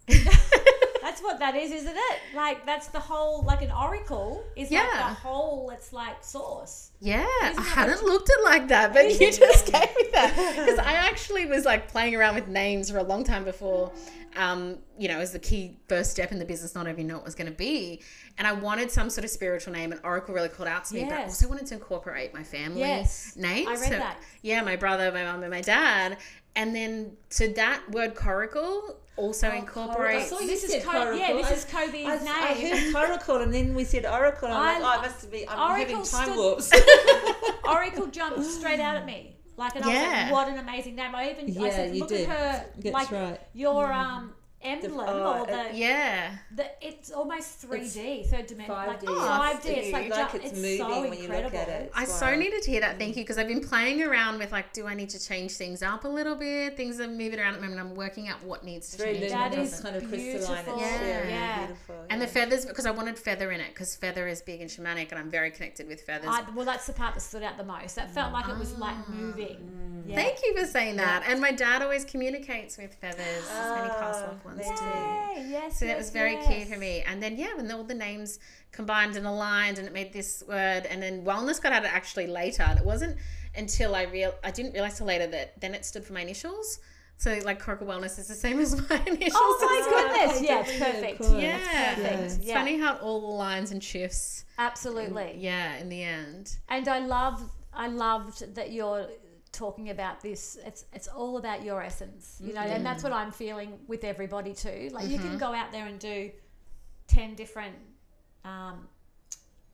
*laughs* That's what that is, isn't it? Like that's the whole like an oracle is like the whole it's like source. yeah, I Isn't hadn't looked at it like that, but you *laughs* just gave me that because I actually was like playing around with names for a long time before. Um, you know, as the key first step in the business, not even know what it was going to be, and I wanted some sort of spiritual name, and Oracle really called out to me. But I also wanted to incorporate my family Yes. names. I read that. Yeah, my brother, my mum, and my dad, and then to that word coracle also incorporates. Oh, I saw you This is Co- coracle. yeah, this is Kobi's I, I name. heard coracle and then we said oracle. And I'm I- like, oh, I must be. I'm Oracle having time stood- warps. *laughs* Oracle jumped straight out at me. Like and I was Yeah. like, what an amazing name. I even I Yeah, said, you look did. at her That's like right. your um emblem oh, or the, it- yeah. the it's almost three D, third dimension, like 5D. five D. It's like, like ju- it's it's moving so when you look at it. I It's so wild. needed to hear that. Thank you, because I've been playing around with like, do I need to change things up a little bit? Things are moving around at the moment. I'm working out what needs to It's change. That luminous, is kind of crystalline. beautiful. It's Yeah. really Yeah. beautiful. And the feathers, because I wanted feather in it, because feather is big and shamanic, and I'm very connected with feathers. I, well, that's the part that stood out the most. That felt like it was like Ah. moving. Yeah. Thank you for saying that. And my dad always communicates with feathers. There's many past loved ones me too. too. Yay, yes, So that yes, was very yes. key for me. And then yeah, when all the names combined and aligned, and it made this word. And then wellness got added actually later, and it wasn't until I real I didn't realize till later that then it stood for my initials. So like Coracle Wellness is the same as *laughs* my initials. Oh my as well. goodness! Okay, Yeah, it's yeah, perfect. cool. Yeah, perfect. it's Yeah. funny how it all aligns and shifts. Absolutely. Yeah, in the end. And I love, I loved that you're talking about this. It's it's all about your essence, you know, and that's mm-hmm. what I'm feeling with everybody too. Like you can mm-hmm. go out there and do ten different, um,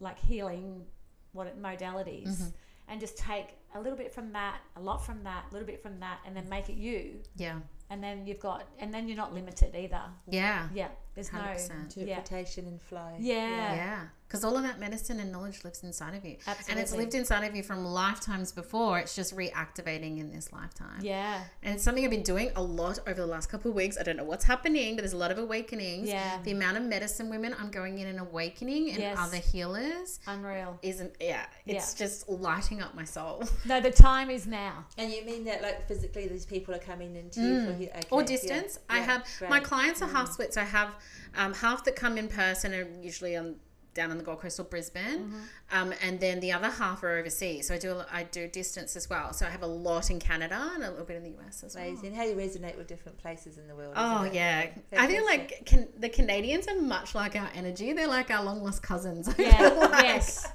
like healing, what it, modalities, mm-hmm. and just take a little bit from that, a lot from that, a little bit from that, and then make it you. Yeah. and then you've got, and then you're not limited either. Yeah. Yeah, there's 100%. no. Interpretation and flow. yeah Yeah. Yeah. Because all of that medicine and knowledge lives inside of you. And it's lived inside of you from lifetimes before. It's just reactivating in this lifetime. Yeah. And it's something I've been doing a lot over the last couple of weeks. I don't know what's happening, but there's a lot of awakenings. Yeah. The amount of medicine women I'm going in and awakening and Yes. other healers Unreal. isn't, yeah, it's just lighting up my soul. *laughs* No, the time is now. And you mean that like physically these people are coming into you for okay, or yeah, distance. I yeah, have my clients are half splits. I have um, half that come in person are usually on down on the Gold Coast or Brisbane, um, and then the other half are overseas. So I do a- I do distance as well. So I have a lot in Canada and a little bit in the US as well. Amazing. How you resonate with different places in the world. Oh yeah, I feel like can, the Canadians are much like our energy. They're like our long lost cousins. *laughs* Yeah. like. yes.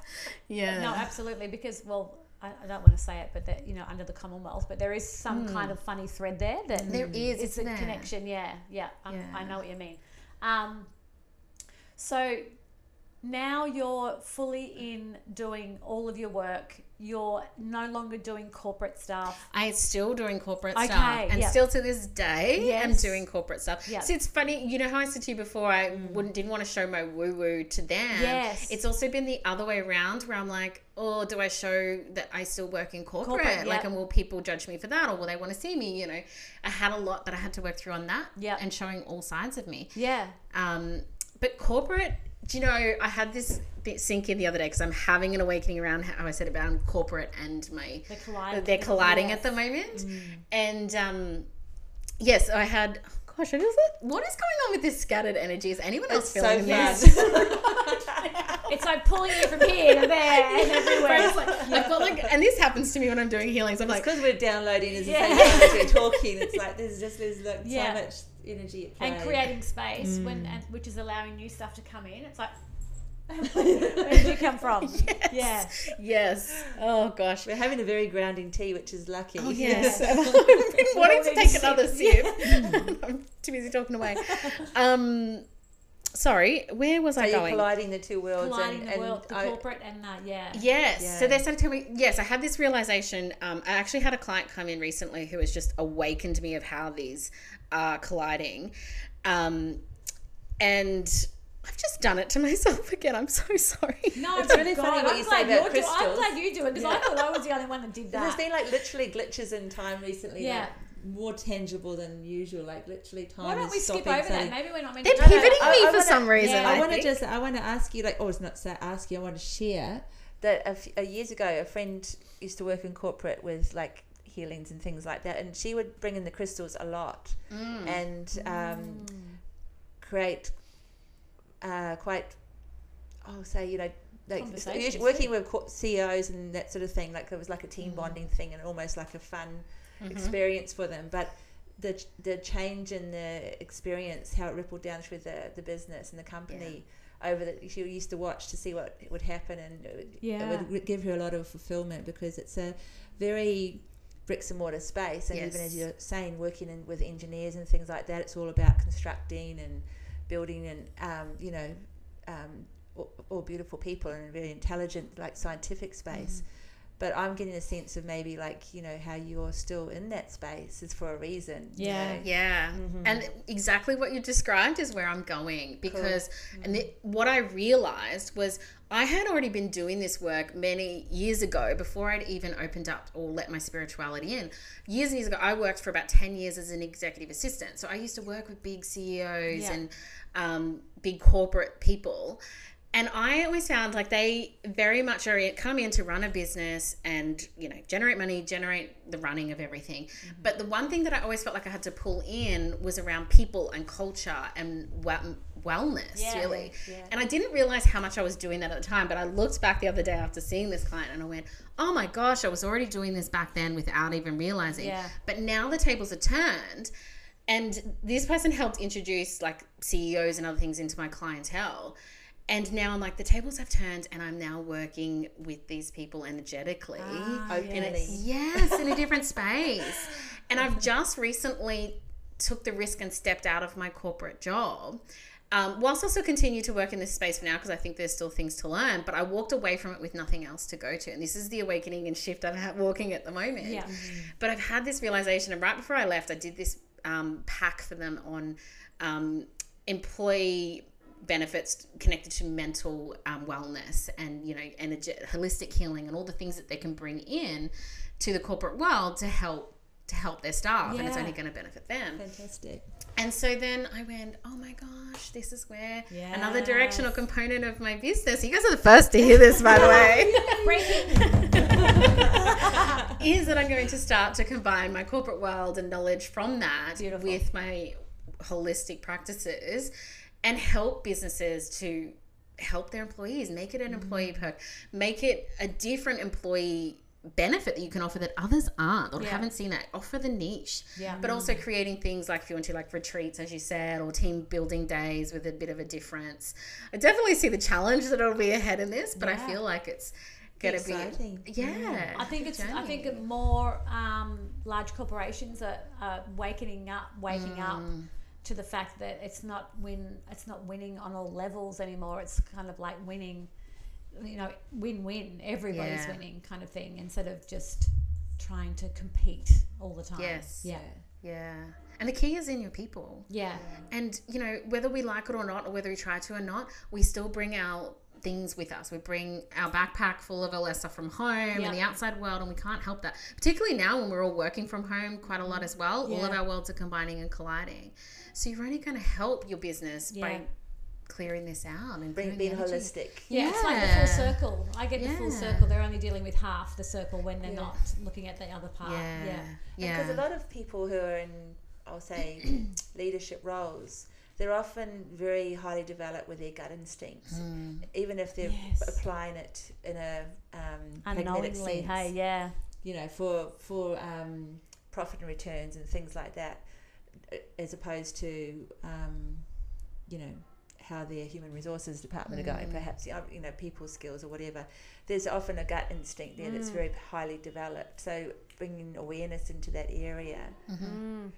yeah. No, absolutely. Because well, I, don't want to say it, but that you know, under the Commonwealth, but there is some kind of funny thread there that. There is, It's a there? connection. Yeah, yeah. Yeah. I know what you mean. Um, so now you're fully in doing all of your work. You're no longer doing corporate stuff. I'm still doing corporate Okay, stuff, and still to this day, I'm doing corporate stuff. Yeah. So it's funny, you know how I said to you before, I wouldn't didn't want to show my woo woo to them. Yes. It's also been the other way around, where I'm like, oh, do I show that I still work in corporate? Corporate, Like, and will people judge me for that, or will they want to see me? You know, I had a lot that I had to work through on that, Yeah. and showing all sides of me. Yeah. Um, but corporate, do you know, I had this bit sink in the other day because I'm having an awakening around how I said about corporate and my They're colliding. they're colliding Yes. at the moment. Mm. And um, yes, I had. oh Gosh, I just, what is going on with this scattered energy? Is anyone else It's so feeling fun. this? *laughs* It's like pulling you from here to there and *laughs* everywhere. It's like, I've got like, and this happens to me when I'm doing healings. I'm like, because we're downloading as Yeah. yeah. as we're talking. It's like there's just there's like Yeah. so much energy at play. and creating space Mm. when and, which is allowing new stuff to come in. It's like *laughs* where did you come from? *laughs* yes, Yeah. yes. Oh gosh. We're having a very grounding tea, which is lucky. Oh *laughs* yes, I've been wanting to take to another sip. sip. I'm too busy talking away. Um, sorry, where was So I you're going? colliding the two worlds Colliding and, the and world, the I- corporate and uh, yeah. Yes. Yeah. So they started telling me, yes, I had this realization. Um, I actually had a client come in recently who has just awakened me of how these are colliding. Um, and I've just done it to *laughs* myself again. I'm so sorry. No, It's really God, funny what I'm you say glad about you're do- I'm glad you do it because I thought I was the only one that did that. There's been like literally glitches in time recently. Yeah. Like, more tangible than usual. Like literally time. Why don't is we skip stopping over that? Maybe we're not meant They're to do that. pivoting I- me I for wanna- some reason. yeah, I, I want to just, I want to ask you, like, oh, it's not say ask you, I want to share that a, f- a years ago, a friend used to work in corporate with like healings and things like that, and she would bring in the crystals a lot Mm. and um, create uh, quite, oh, say, you know, like working with CEOs and that sort of thing, like it was like a team bonding thing and almost like a fun experience for them, but. The, the change in the experience, how it rippled down through the, the business and the company over that she used to watch to see what would happen and it would, Yeah. it would give her a lot of fulfillment because it's a very bricks and mortar space and even as you're saying working in, with engineers and things like that it's all about constructing and building and um, you know um, all, all beautiful people and a very intelligent like scientific space but I'm getting a sense of maybe like you know how you're still in that space is for a reason you Yeah. know. Yeah. And exactly what you described is where I'm going because Mm. and the, what I realized was I had already been doing this work many years ago before I'd even opened up or let my spirituality in. Years and years ago, I worked for about 10 years as an executive assistant. So I used to work with big CEOs Yeah. and um, big corporate people. And I always found like they very much are come in to run a business and you know generate money, generate the running of everything. Mm-hmm. But the one thing that I always felt like I had to pull in was around people and culture and well, wellness, Yeah. really. Yeah. And I didn't realize how much I was doing that at the time. But I looked back the other day after seeing this client and I went, "Oh my gosh, I was already doing this back then without even realizing." Yeah. But now the tables are turned. And this person helped introduce like CEOs and other things into my clientele. And now I'm like, the tables have turned, and I'm now working with these people energetically. Ah, Openly. Yes, in a *laughs* different space. And I've just recently took the risk and stepped out of my corporate job. Um, whilst I still continue to work in this space for now because I think there's still things to learn, but I walked away from it with nothing else to go to. And this is the awakening and shift I'm walking at the moment. Yeah. But I've had this realization, and right before I left, I did this um, pack for them on um, employee benefits connected to mental um, wellness and you know energy, holistic healing and all the things that they can bring in to the corporate world to help to help their staff and it's only going to benefit them Fantastic. and so then I went, oh my gosh, this is where another directional Yes. component of my business. You guys are the first to hear this, by the way. *laughs* *laughs* Is that I'm going to start to combine my corporate world and knowledge from that Beautiful. with my holistic practices and help businesses to help their employees, make it an employee Mm. perk, make it a different employee benefit that you can offer that others aren't or Yeah. haven't seen that offer the niche Yeah. but also creating things like if you want to like retreats as you said or team building days with a bit of a difference i definitely see the challenge that'll be ahead in this but i feel like it's gonna Exciting. be yeah I think it's. I think more um, large corporations are, are waking up, waking up Mm. To the fact that it's not win. It's not winning on all levels anymore. It's kind of like winning, you know, win-win. Everybody's Yeah. winning, kind of thing, instead of just trying to compete all the time. Yes. Yeah. yeah and the key is in your people Yeah. and you know whether we like it or not or whether we try to or not we still bring our things with us we bring our backpack full of all our stuff from home Yeah. and the outside world and we can't help that particularly now when we're all working from home quite a lot as well all of our worlds are combining and colliding so you're only going to help your business by clearing this out and Bring, clearing being holistic. Yeah, it's like the full circle. I get the full circle. They're only dealing with half the circle when they're Yeah. not looking at the other part. yeah Yeah. yeah Because a lot of people who are in, I'll say, *clears throat* leadership roles, they're often very highly developed with their gut instincts, Mm. even if they're Yes. applying it in a um, pragmatic Unknowingly, sense. hey, yeah. You know, for for um, profit and returns and things like that, uh, as opposed to um, you know how their human resources department are going, Mm. perhaps you know, people skills or whatever. There's often a gut instinct there Mm. that's very highly developed. So bringing awareness into that area Mm.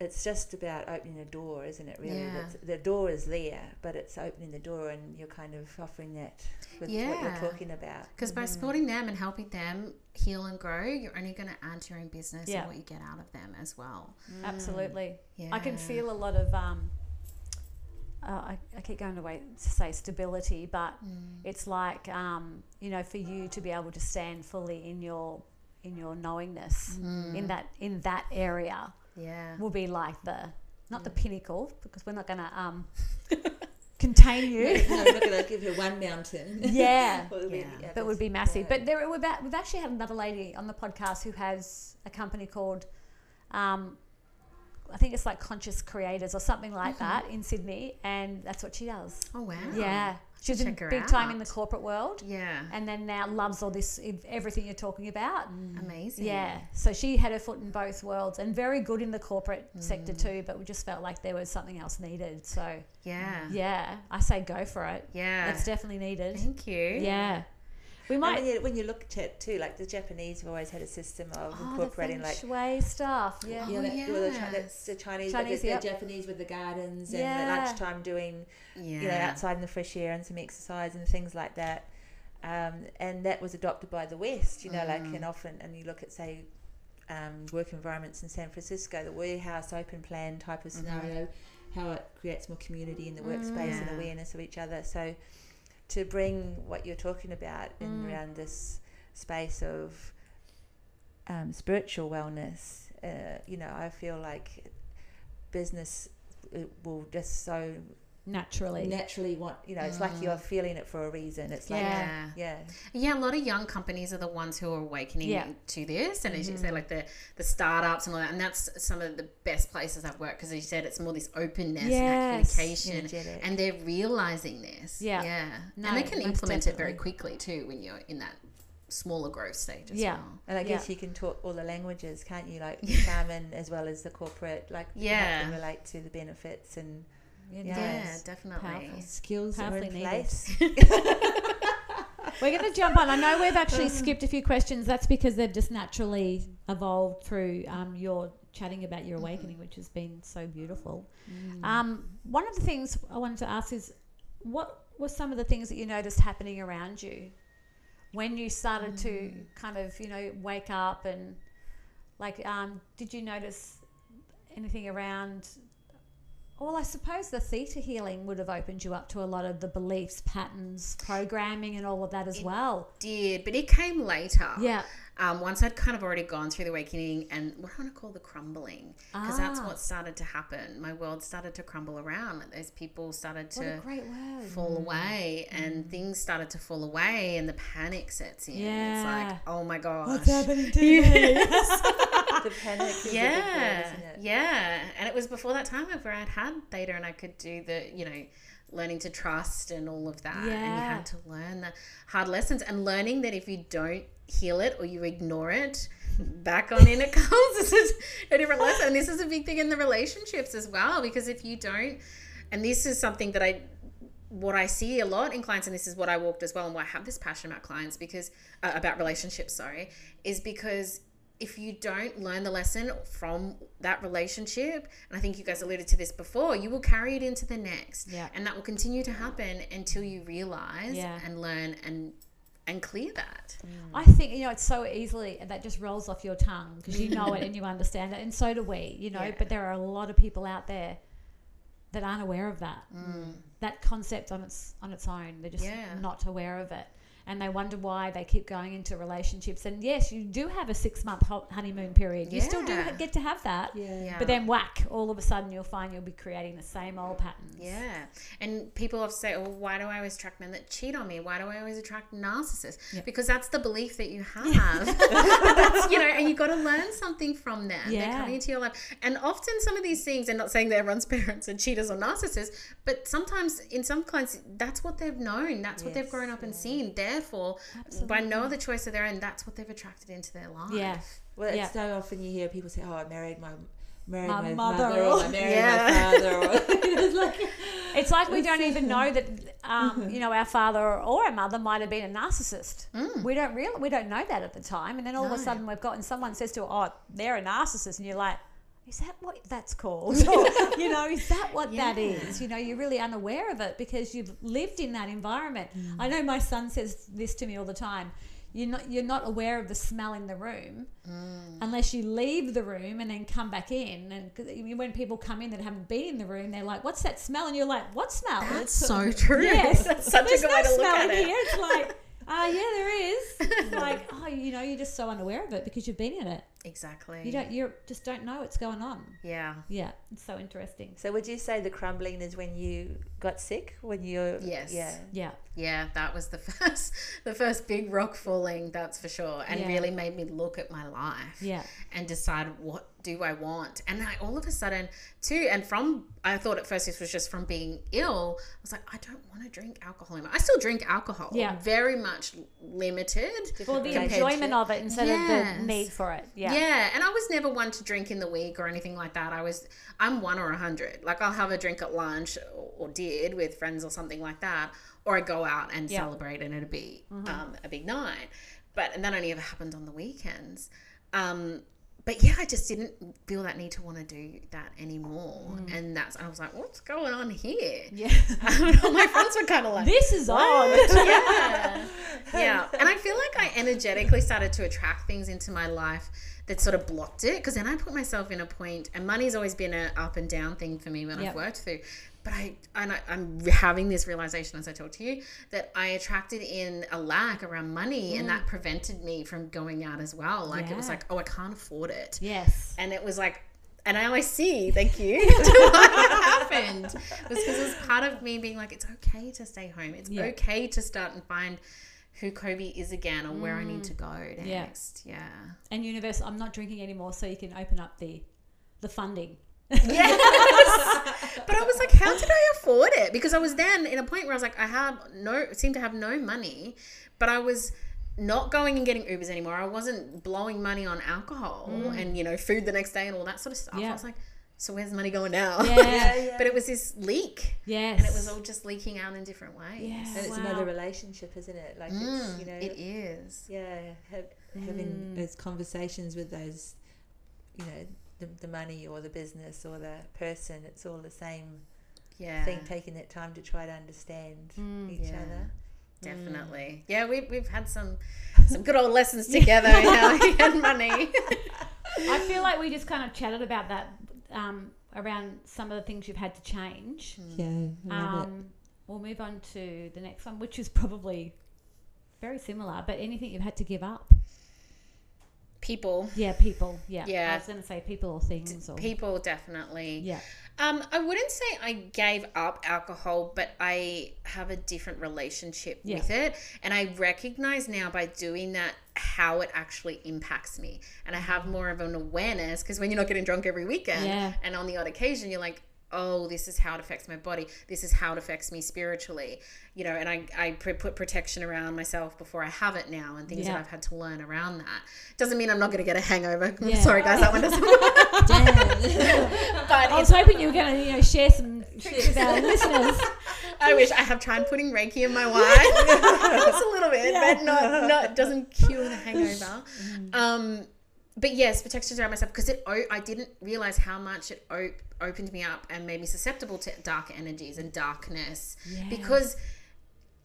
It's just about opening a door, isn't it? Really, Yeah. The door is there, but it's opening the door, and you're kind of offering that with what you're talking about. Because by supporting them and helping them heal and grow, you're only going to add to your own business Yeah. and what you get out of them as well. Absolutely. Yeah. I can feel a lot of, um, uh, I, I keep going away to say stability, but Mm. it's like, um, you know, for you to be able to stand fully in your in your knowingness Mm. in that in that area Yeah. will be like the not Mm. the pinnacle because we're not going to um, *laughs* contain you. no, I'm not going to give her one mountain. *laughs* yeah. *laughs* Yeah. that would be massive. Yeah. But there, we've, we've actually had another lady on the podcast who has a company called, um, I think it's like Conscious Creators or something like Mm-hmm. that in Sydney, and that's what she does. Oh, wow. Yeah, she's check her big time in the corporate world, Yeah. and then now loves all this everything you're talking about. Amazing. Yeah, so she had her foot in both worlds and very good in the corporate sector Mm. too. But we just felt like there was something else needed. So Yeah. yeah, I say go for it. Yeah. It's definitely needed. Thank you. Yeah, we might. when you, when you look at it too, like the Japanese have always had a system of Oh, the incorporating feng like shui stuff. Yeah. Oh, you know, that, well, the, Chi- the Chinese, Chinese, Chinese the yep. Japanese with the gardens and Yeah. at lunchtime doing Yeah. you know, outside in the fresh air and some exercise and things like that. Um, and that was adopted by the West, you know, like, Mm. and often, and you look at, say, um, work environments in San Francisco, the warehouse open plan type of scenario, how it creates more community in the workspace and Yeah. awareness of each other. So, to bring what you're talking about in around this space of um, spiritual wellness, uh, you know, I feel like business will just so Naturally. naturally want you know it's like mm. you're feeling it for a reason it's like Yeah. yeah Yeah, a lot of young companies are the ones who are awakening Yeah. to this, and as you say, mm-hmm. like the the startups and all that, and that's some of the best places I've worked because as you said, it's more this openness and that communication, Energetic. and they're realizing this. Yeah. yeah, No, and they can most implement it very quickly too when you're in that smaller growth stage as Yeah. well. and I guess Yeah. you can talk all the languages can't you like *laughs* Carmen as well as the corporate like Yeah. help them relate to the benefits and Yeah, Yeah. Yeah, definitely. Powerful. skills are in needed. place *laughs* *laughs* We're going to jump on. I know we've actually skipped a few questions. That's because they've just naturally evolved through um, your chatting about your awakening, which has been so beautiful. Um, one of the things I wanted to ask is what were some of the things that you noticed happening around you when you started to kind of, you know, wake up and like, um, did you notice anything around. Well, I suppose the theta healing would have opened you up to a lot of the beliefs, patterns, programming, and all of that as well. Did, but it came later. Yeah. Um, once I'd kind of already gone through the awakening and what I want to call the crumbling, because that's Ah. what started to happen. My world started to crumble around. Those people started to fall away, and things started to fall away, and the panic sets in. It's Yeah. like, oh my gosh, What's happening to me? *laughs* *laughs* the panic is a big word, yeah, yeah. And it was before that time where I'd had theta and I could do the, you know, learning to trust and all of that. And you had to learn the hard lessons and learning that if you don't heal it or you ignore it, back on in it *laughs* comes. This is a different lesson. And this is a big thing in the relationships as well, because if you don't, and this is something that I what I see a lot in clients, and this is what I walked as well, and why I have this passion about clients because uh, about relationships, sorry, is because if you don't learn the lesson from that relationship, and I think you guys alluded to this before, you will carry it into the next, Yeah. and that will continue to happen until you realize Yeah. and learn and and clear that. I think you know it's so easily that just rolls off your tongue because you know it and you understand it, and so do we. You know, Yeah. but there are a lot of people out there that aren't aware of that that concept on its on its own. They're just Mm. Yeah. not aware of it, and they wonder why they keep going into relationships. And yes, you do have a six month honeymoon period. You still do get to have that. Yeah. Yeah. But then whack, all of a sudden you'll find you'll be creating the same old patterns. Yeah. And people often say, well, why do I always attract men that cheat on me? Why do I always attract narcissists? Yeah. Because that's the belief that you have. *laughs* that's, you know, and you've got to learn something from them. Yeah. They're coming into your life. And often some of these things, and not saying that everyone's *laughs* parents are cheaters or narcissists, but sometimes in some clients, that's what they've known. That's what they've grown up and seen. Therefore, by no other choice of their own, that's what they've attracted into their life. Yeah. Well, Yeah. it's so often you hear people say, "Oh, I married my married My my, mother mother, or- or I married Yeah. my father." Or, *laughs* *laughs* it's like, It's like we don't even know that, um, you know, our father or our mother might have been a narcissist. We don't real we don't know that at the time, and then all of a sudden we've got and someone says to, "Oh, they're a narcissist," and you're like. Is that what that's called? *laughs* Or, *laughs* you know, is that what that Yeah. is? You know, you're really unaware of it because you've lived in that environment. I know my son says this to me all the time. You're not you're not aware of the smell in the room unless you leave the room and then come back in. And when people come in that haven't been in the room, they're like, "What's that smell?" And you're like, "What smell?" That's It's- so true. Yes, That's such a There's good no way to look smell at in it. here. It's like, *laughs* ah, yeah, there is. It's like, oh, you know, you're just so unaware of it because you've been in it. Exactly. You don't, you just don't know what's going on. Yeah. Yeah, it's so interesting. so, would you say the crumbling is when you got sick? When you Yes. yeah, Yeah, Yeah, that was the *laughs* first the first big rock falling, that's for sure. And Yeah. really made me look at my life yeah, and decide what do I want. And I all of a sudden too, and from I thought at first this was just from being ill, I was like, I don't want to drink alcohol anymore. I still drink alcohol. Yeah. Very much limited. for the enjoyment of it instead of the need for it. Yeah, Yeah. and I was never one to drink in the week or anything like that. I was, I'm one or a hundred. Like I'll have a drink at lunch or, or did with friends or something like that, or I go out and Yeah. celebrate and it'd be um, a big night. But and that only ever happened on the weekends. Um, but yeah, I just didn't feel that need to want to do that anymore. Mm. And that's, I was like, what's going on here? yeah. *laughs* All my friends were kind of like, this is odd. *laughs* yeah. *laughs* yeah. And I feel like I energetically started to attract things into my life that sort of blocked it because then I put myself in a point, and money's always been an up and down thing for me when Yep. I've worked through. But I, and I, I'm having this realization as I talk to you that I attracted in a lack around money, and that mm. prevented me from going out as well. Like it was like, oh, I can't afford it yes. and it was like and I always see, thank you, to *laughs* *laughs* what happened. It was because it was part of me being like, it's okay to stay home. It's Yeah. okay to start and find who Kobi is again or where I need to mm. go Yeah. next. Yeah. And universe, I'm not drinking anymore, so you can open up the the funding. Yes. *laughs* but I was like, how did I afford it? Because I was then in a point where I was like, I have no, seem to have no money, but I was not going and getting Ubers anymore. I wasn't blowing money on alcohol and, you know, food the next day and all that sort of stuff. Yeah. I was like, so where's the money going now? Yeah. *laughs* but it was this leak. Yes. And it was all just leaking out in different ways. Yeah. and it's Wow. another relationship, isn't it? Like it's Mm, you know, it is. yeah, have, having those conversations with those, you know, the, the money or the business or the person. It's all the same Yeah. thing. Taking that time to try to understand each yeah. other. Definitely. Yeah, we've, we've had some *laughs* some good old lessons together in how we get money. I feel like we just kind of chatted about that um, around some of the things you've had to change. Yeah, I love it. Um, we'll move on to the next one, which is probably very similar, but anything you've had to give up. People, Yeah, people. Yeah. Yeah. I was going to say people or things. Or, people definitely. yeah. Um, I wouldn't say I gave up alcohol, but I have a different relationship Yeah. with it. And I recognize now by doing that how it actually impacts me. And I have more of an awareness because when you're not getting drunk every weekend Yeah. and on the odd occasion, you're like, oh, this is how it affects my body. This is how it affects me spiritually. You know, and I, I put protection around myself before I have it now and things Yeah. that I've had to learn around that. Doesn't mean I'm not going to get a hangover. *laughs* Yeah. Sorry, guys, that one doesn't *laughs* *laughs* but I was hoping you were going to you know share some shit with our listeners. I wish I have tried putting Reiki in my wine. Just a little bit, but not not doesn't cure the hangover. Um, but yes, protections around myself because it I didn't realize how much it op- opened me up and made me susceptible to dark energies and darkness because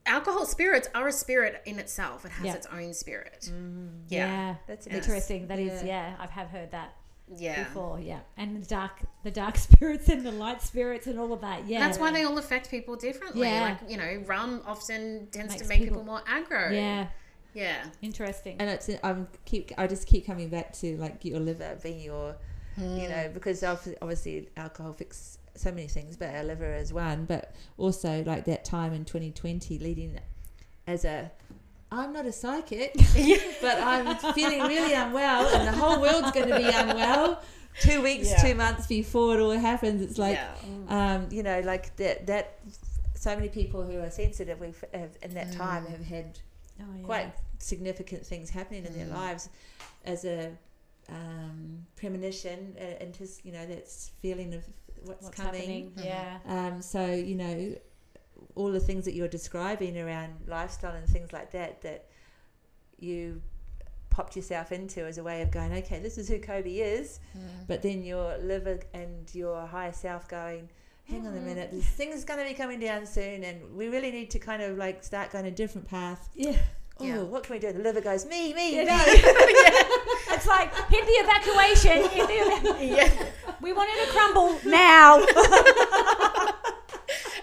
alcohol spirits are a spirit in itself. It has Yeah. its own spirit. Mm. Yeah. Yeah. That's interesting. That is, Yeah. yeah. I have heard that Yeah. before. Yeah, and the dark, the dark *laughs* spirits and the light spirits and all of that. Yeah, That's why they all affect people differently. Yeah. Like, you know, rum often tends Makes to make people- people, more aggro. Yeah, Yeah. interesting. and it's I'm keep I just keep coming back to like your liver being your you know hmm. because obviously alcohol affects so many things but our liver is one but also like that time in 2020 leading as a I'm not a psychic *laughs* but I'm feeling really unwell and the whole world's going to be unwell two weeks Yeah. two months before it all happens it's like yeah. Mm. um, you know, like that, that so many people who are sensitive we've, have, in that time hmm. have had Oh, yeah. quite significant things happening in their lives as a um, premonition uh, just you know, that feeling of what's, what's coming. happening. Yeah, Um, so, you know, all the things that you're describing around lifestyle and things like that, that you popped yourself into as a way of going, okay, this is who Kobi is. But then your liver and your higher self going, hang on a mm-hmm. minute, this thing's going to be coming down soon, and we really need to kind of like start going a different path. yeah. Oh, Yeah. what can we do? The liver goes, me, me, You me. know, *laughs* it's like hit the evacuation. Hit the eva- Yeah. we want it to crumble now. *laughs*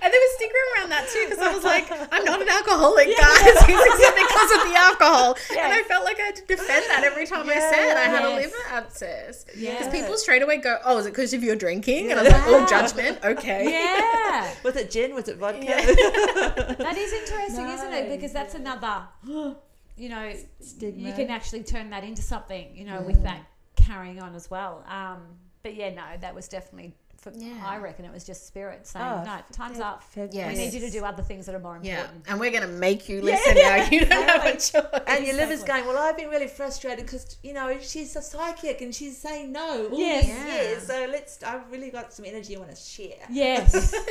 And there was stigma around that too because I was like, I'm not an *laughs* alcoholic, guys. *laughs* He's It's because of the alcohol. And I felt like I had to defend that every time I said I had a liver abscess. Because Yeah. people straight away go, Oh, is it because of your drinking? And I was like, Oh, judgment. Okay. yeah, *laughs* Was it gin? Was it vodka? that is interesting, isn't it? Because that's another, you know, Stigma. you can actually turn that into something, you know, with that carrying on as well. Um, but yeah, no, that was definitely. For, Yeah. I reckon it was just spirit saying, Oh, "No, time's up. Fab- Yes. We need you to do other things that are more important." Yeah. important." And we're going to make you listen now. You don't have a choice. And your liver's going, well, I've been really frustrated because, you know, she's a psychic and she's saying no all Yes. these Yeah. years. So let's, I've really got some energy I want to share. Yes. *laughs*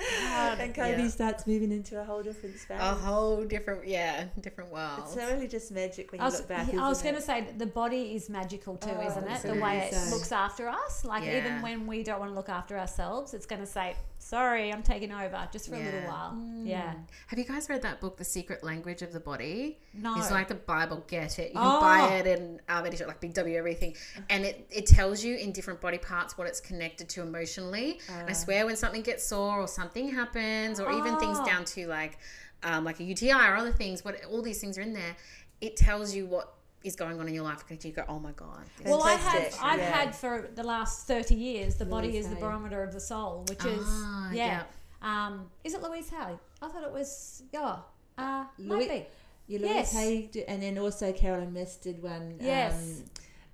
And Kobi Yeah. starts moving into a whole different space. a whole different, yeah, different world. It's really just magic when I you was, look back. I was going to say that the body is magical too, Oh, isn't it? it's The way it so. looks after us. Like Yeah. even when we don't want to look after ourselves, it's going to say, "Sorry, I'm taking over just for a little Yeah. while." Yeah. Have you guys read that book, The Secret Language of the Body? No. It's like the Bible. Get it? You Oh. buy it in um, any shop, like Big W, everything, and it, it tells you in different body parts what it's connected to emotionally. and I swear, when something gets sore or something happens, or even things Oh. down to like um, like a UTI or other things, what all these things are in there. It tells you what is going on in your life. And you go, oh my god. Well, I have I've yeah. had for the last thirty years. The body Louise is the barometer of the soul, which is Ah, yeah. Um, is it Louise Hay? I thought it was yeah. Uh, Louis- might be. You Yes. Louise Hay d- and then also Caroline Myss did one. Yes. Um,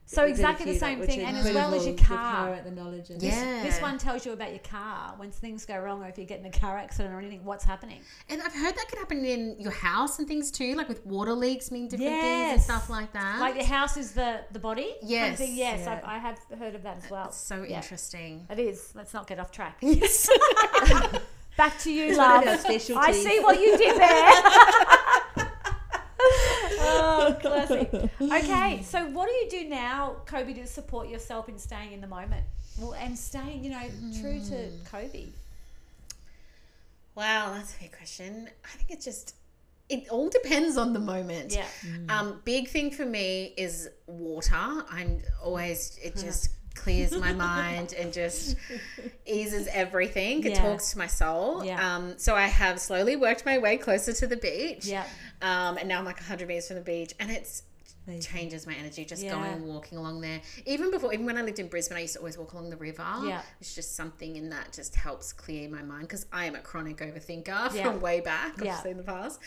So we did a exactly the same thing, and as well as your car. the knowledge, and Yeah. This one tells you about your car when things go wrong, or if you get in a car accident or anything, what's happening. And I've heard that can happen in your house and things too, like with water leaks mean different things and stuff like that. Like your house is the the body. kind of Yes. Yes. Yeah. I've, I have heard of that as well. It's so Yeah. interesting. It is. Let's not get off track. Yes. *laughs* *laughs* Back to you, love. I see what you did there. *laughs* classic. *laughs* Okay, so what do you do now, Kobi, to support yourself in staying in the moment? Well, and staying, you know, true to Kobi. wow, that's a big question. I think it's just it all depends on the moment. Yeah. Um, big thing for me is water. I'm always it *laughs* just clears my *laughs* mind and just eases everything. It talks to my soul. Yeah. Um, so I have slowly worked my way closer to the beach. Yeah. Um, and now I'm like 100 meters from the beach, and it's Amazing. changes my energy just Yeah. going and walking along there. Even before, even when I lived in Brisbane, I used to always walk along the river. Yeah. It's just something in that just helps clear my mind because I am a chronic overthinker Yeah. from way back, Yeah. obviously in the past.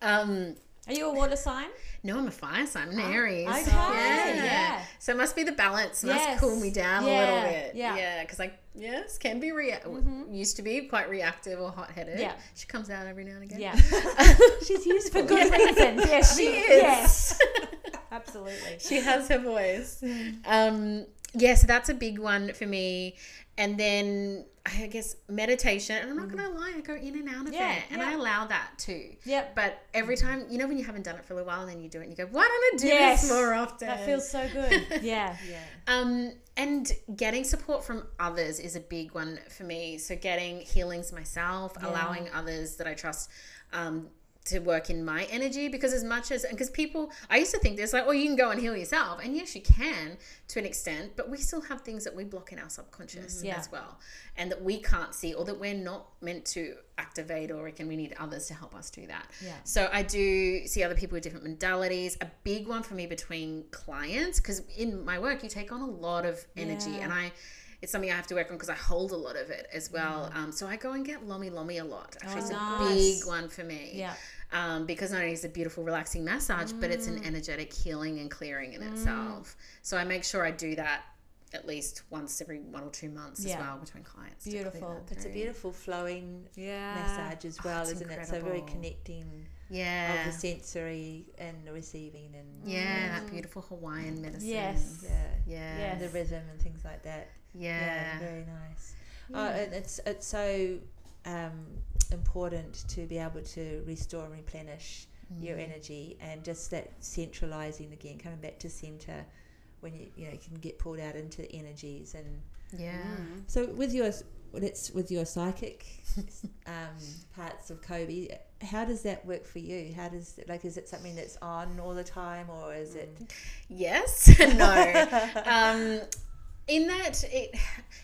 Um, Are you a water sign? no, I'm a fire sign. I'm an Aries. Oh, okay, yeah. So it must be the balance. It must Yes. cool me down a little bit. yeah. Mm-hmm. Yeah. Because I, yes, can be, rea- used to be quite reactive or hot headed. Yeah. She comes out every now and again. Yeah. *laughs* She's useful. For good reasons. *laughs* Yes, She she is. Yes. *laughs* Absolutely. she has her voice. Um, yeah, so that's a big one for me. And then I guess meditation. And I'm not going to lie, I go in and out of Mm. Yeah, it. And yeah. I allow that too. Yep. But every time, you know, when you haven't done it for a little while and then you do it and you go, why don't I do Yes. this more often? That feels so good. *laughs* Yeah. Yeah. Um, and getting support from others is a big one for me. So getting healings myself, Yeah. allowing others that I trust um, to work in my energy. Because as much as and because people, I used to think this like, oh, you can go and heal yourself, and yes, you can to an extent, but we still have things that we block in our subconscious Yeah. as well, and that we can't see or that we're not meant to activate, or can we need others to help us do that. Yeah. So I do see other people with different modalities. A big one for me between clients, because in my work you take on a lot of energy, Yeah. and I, it's something I have to work on because I hold a lot of it as well. Um, so I go and get lomi lomi a lot. Actually, it's Oh, a big one for me. Yeah. Um, because not only is it a beautiful, relaxing massage, but it's Mm. an energetic healing and clearing in itself. So I make sure I do that at least once every one or two months Yeah. as well between clients. Beautiful. It's a beautiful flowing Yeah. massage as well, it's isn't it? So very connecting Yeah. of the sensory and the receiving and Yeah, that beautiful Hawaiian medicine. Yes. yeah, Yeah. Yes. the rhythm and things like that. Yeah. yeah very nice. Oh, and it's it's so um, important to be able to restore and replenish your Mm. energy and just that centralizing again, coming back to center when you you know you can get pulled out into the energies and Yeah. so with your let's with your psychic *laughs* um, parts of Kobi, how does that work for you? How does like is it something that's on all the time or is it? Yes. *laughs* *laughs* no. um, in that, it,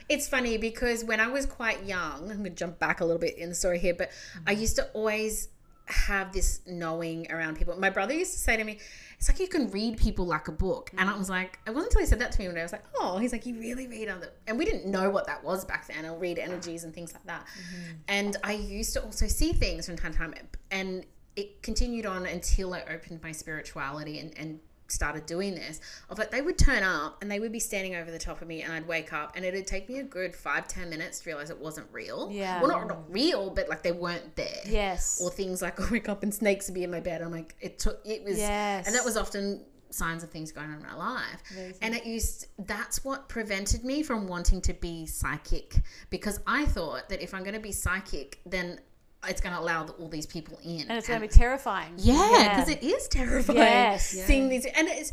it's funny because when I was quite young, I'm going to jump back a little bit in the story here, but I used to always have this knowing around people. My brother used to say to me, it's like you can read people like a book. And I was mm. like, it wasn't until he said that to me when I was like, oh, he's like, you really read other. And we didn't know what that was back then. I'll read energies and things like that. Mm-hmm. And I used to also see things from time to time. And it continued on until I opened my spirituality and, and started doing this of like they would turn up and they would be standing over the top of me and I'd wake up and it'd take me a good five ten minutes to realize it wasn't real Yeah. well not, not real but like they weren't there Yes. or things like *laughs* I wake up and snakes would be in my bed I'm like it took it was Yes. and that was often signs of things going on in my life and it used that's what prevented me from wanting to be psychic because I thought that if I'm going to be psychic then it's going to allow all these people in and it's going to be terrifying. yeah, because it is terrifying. Yes. Seeing these, and it's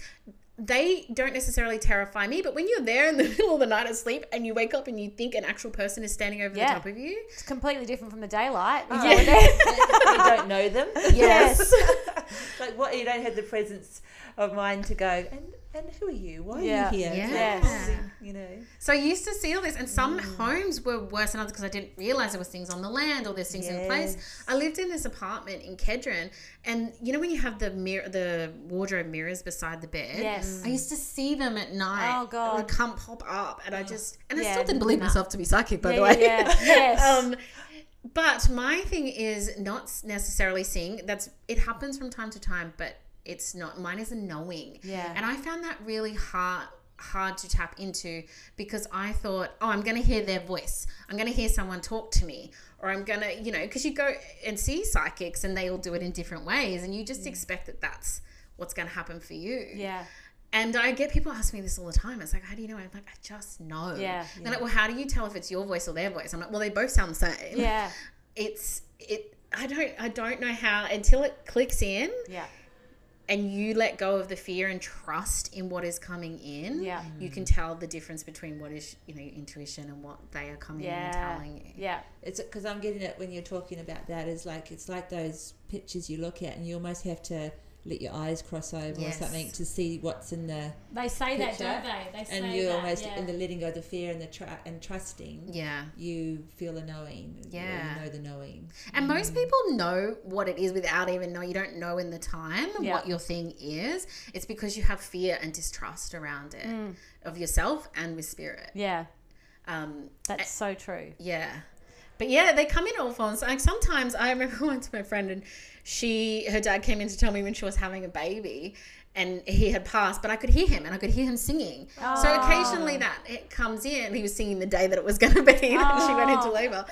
they don't necessarily terrify me, but when you're there in the *laughs* middle of the night asleep and you wake up and you think an actual person is standing over Yeah. the top of you, It's completely different from the daylight. Oh. Yeah. *laughs* you don't know them. *laughs* yes, like what you don't have the presence of mind to go and and who are you? Why Yeah. are you here? Yeah. Yes. You know. so I used to see all this, and some Mm. homes were worse than others because I didn't realize there was things on the land or there's things in place. I lived in this apartment in Kedron, and you know when you have the mirror, the wardrobe mirrors beside the bed. Yes. I used to see them at night. Oh, God. It would come pop up, and I just and I still didn't believe nah. myself to be psychic, by Yeah, the way. yeah, yeah. *laughs* Yes. um, but my thing is not necessarily seeing. That's it happens from time to time, but it's not. Mine is a knowing. Yeah. And I found that really hard hard to tap into because I thought, oh, I'm going to hear their voice. I'm going to hear someone talk to me, or I'm going to, you know, because you go and see psychics and they all do it in different ways, and you just mm. expect that that's what's going to happen for you. Yeah. And I get people ask me this all the time. It's like, how do you know? I'm like, I just know. Yeah. They're like, well, how do you tell if it's your voice or their voice? I'm like, well, they both sound the same. Yeah. It's it. I don't. I don't know how until it clicks in Yeah. And you let go of the fear and trust in what is coming in. Yeah. You can mm. tell the difference between what is you know intuition and what they are coming in and telling you. Yeah. It's because I'm getting it when you're talking about that is like it's like those pictures you look at and you almost have to let your eyes cross over Yes. or something to see what's in the They say that, don't they? They say and you're that, almost yeah. in the letting go of the fear and the tra- and trusting. Yeah. You feel the knowing. Yeah. You know the knowing. And most people know what it is without even know. You don't know in the time Yeah. what your thing is. It's because you have fear and distrust around it of yourself and with spirit. Yeah, Um, that's so true. yeah. But yeah, they come in all forms. Like sometimes I remember *laughs* once my friend and she her dad came in to tell me when she was having a baby and he had passed, but I could hear him and I could hear him singing. So Oh. occasionally that it comes in. He was singing the day that it was going to be *laughs* that she went into Oh. labor.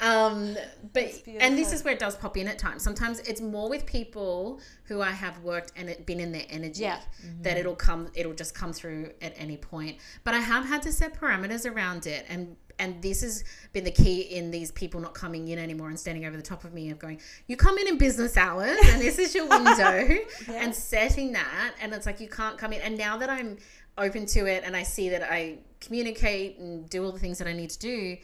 Um, but and this is where it does pop in at times. Sometimes it's more with people who I have worked and it been in their energy Yeah. that mm-hmm. it'll come. It'll just come through at any point. But I have had to set parameters around it and. And this has been the key in these people not coming in anymore and standing over the top of me of going, you come in in business hours and this is your *laughs* window and setting that. And it's like, you can't come in. And now that I'm open to it and I see that I communicate and do all the things that I need to do,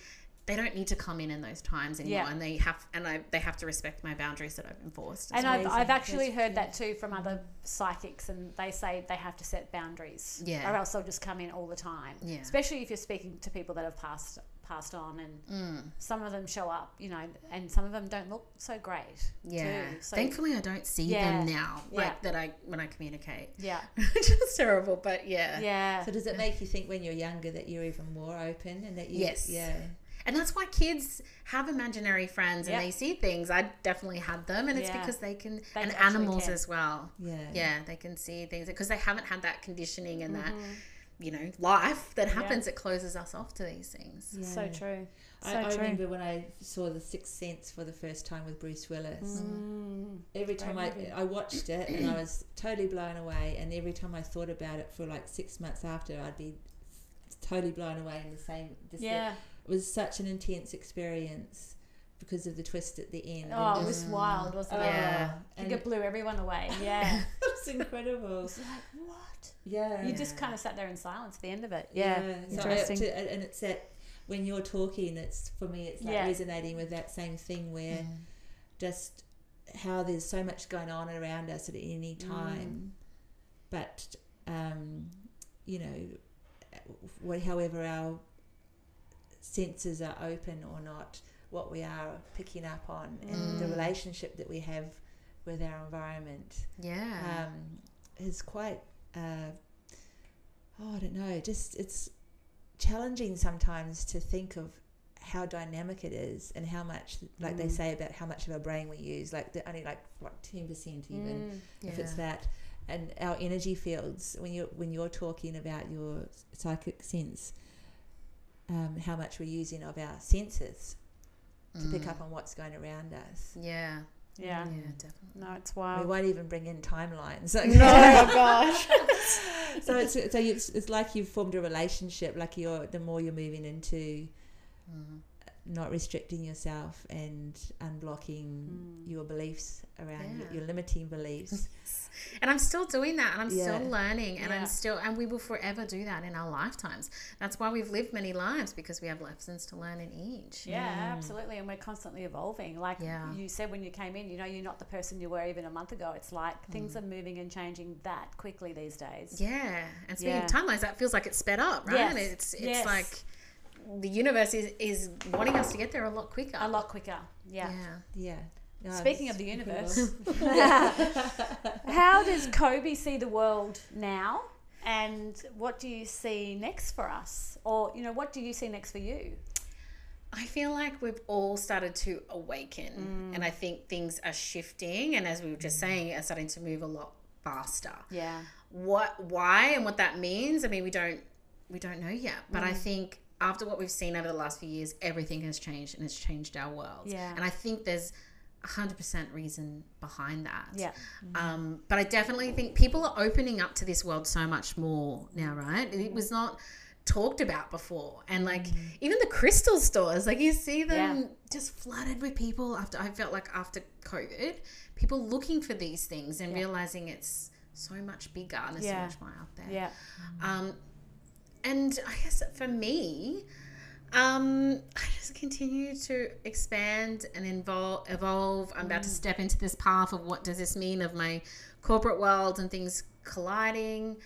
they don't need to come in in those times anymore. Yeah. And they have, and I, they have to respect my boundaries that I've enforced. And. I've. I've actually That's heard that too from other psychics, and they say they have to set boundaries, Yeah. or else they'll just come in all the time. Yeah. Especially if you're speaking to people that have passed passed on, and Mm. some of them show up, you know, and some of them don't look so great. yeah. Too. So, Thankfully, I don't see Yeah. them now, like Yeah. that I when I communicate. yeah, *laughs* Which is terrible, but yeah. yeah, So does it make you think when you're younger that you're even more open and that you Yes. yeah And that's why kids have imaginary friends and Yep. they see things. I definitely had them, and it's Yeah. because they can, They and animals can. as well. yeah Yeah, they can see things because they haven't had that conditioning and that, Mm-hmm. you know, life that happens. It closes us off to these things. so Yeah. true. So I, I true. remember when I saw The Sixth Sense for the first time with Bruce Willis. Mm. Every time I, movie. I watched it and I was totally blown away, and every time I thought about it for like six months after, I'd be totally blown away in the same. Just the- Yeah. It was such an intense experience because of the twist at the end. Oh, and it was just- wild, wasn't it? Yeah. Oh, I and think it blew everyone away. *laughs* Yeah. it was incredible. It's like what? Yeah, You just kind of sat there in silence at the end of it. Yeah. So I- Interesting. to- and it's that when you're talking, it's for me, it's like Yeah. resonating with that same thing where mm. just how there's so much going on around us at any mm. time, but um, you know, wh- however our senses are open or not, what we are picking up on, and the relationship that we have with our environment. Yeah. um, is quite uh, oh I don't know just it's challenging sometimes to think of how dynamic it is and how much like they say about how much of our brain we use like the only like what 10% even if it's that. And our energy fields when you when you're talking about your psychic sense um, how much we're using of our senses to pick mm. up on what's going around us yeah. Yeah. Yeah, mm. definitely. No, it's wild. we won't even bring in timelines *laughs* Oh gosh. *laughs* so it's so you, it's like you've formed a relationship like you're the more you're moving into mm. Not restricting yourself and unblocking hmm. your beliefs around your, Yeah. your limiting beliefs *laughs* And I'm still doing that and I'm Yeah. still learning and Yeah. I'm still and we will forever do that in our lifetimes. That's why we've lived many lives because we have lessons to learn in each. Yeah, absolutely. And we're constantly evolving. Like Yeah. you said when you came in, you know, you're not the person you were even a month ago. It's like hmm. things are moving and changing that quickly these days. Yeah. And speaking Yeah. of timelines, that feels like it's sped up, right? Yes. It's it's Yes. like the universe is, is wanting us to get there a lot quicker. A lot quicker. Yeah. Yeah. yeah No, Speaking of the universe, *laughs* *laughs* how does Kobi see the world now? And what do you see next for us? Or, you know, what do you see next for you? I feel like we've all started to awaken, and I think things are shifting, and as we were just saying, are starting to move a lot faster. Yeah. What, why, and what that means? I mean, we don't, we don't know yet. But Mm. I think after what we've seen over the last few years, everything has changed, and it's changed our world. Yeah. And I think there's a hundred percent reason behind that. Yeah. Um, but I definitely think people are opening up to this world so much more now, right? It was not talked about before. And like even the crystal stores, like you see them Yeah. just flooded with people after I felt like after COVID, people looking for these things and realizing it's so much bigger and there's Yeah. so much more out there. Yeah. Um, and I guess for me, um, I just continue to expand and evolve. evolve. I'm Mm. about to step into this path of what does this mean of my corporate world and things colliding.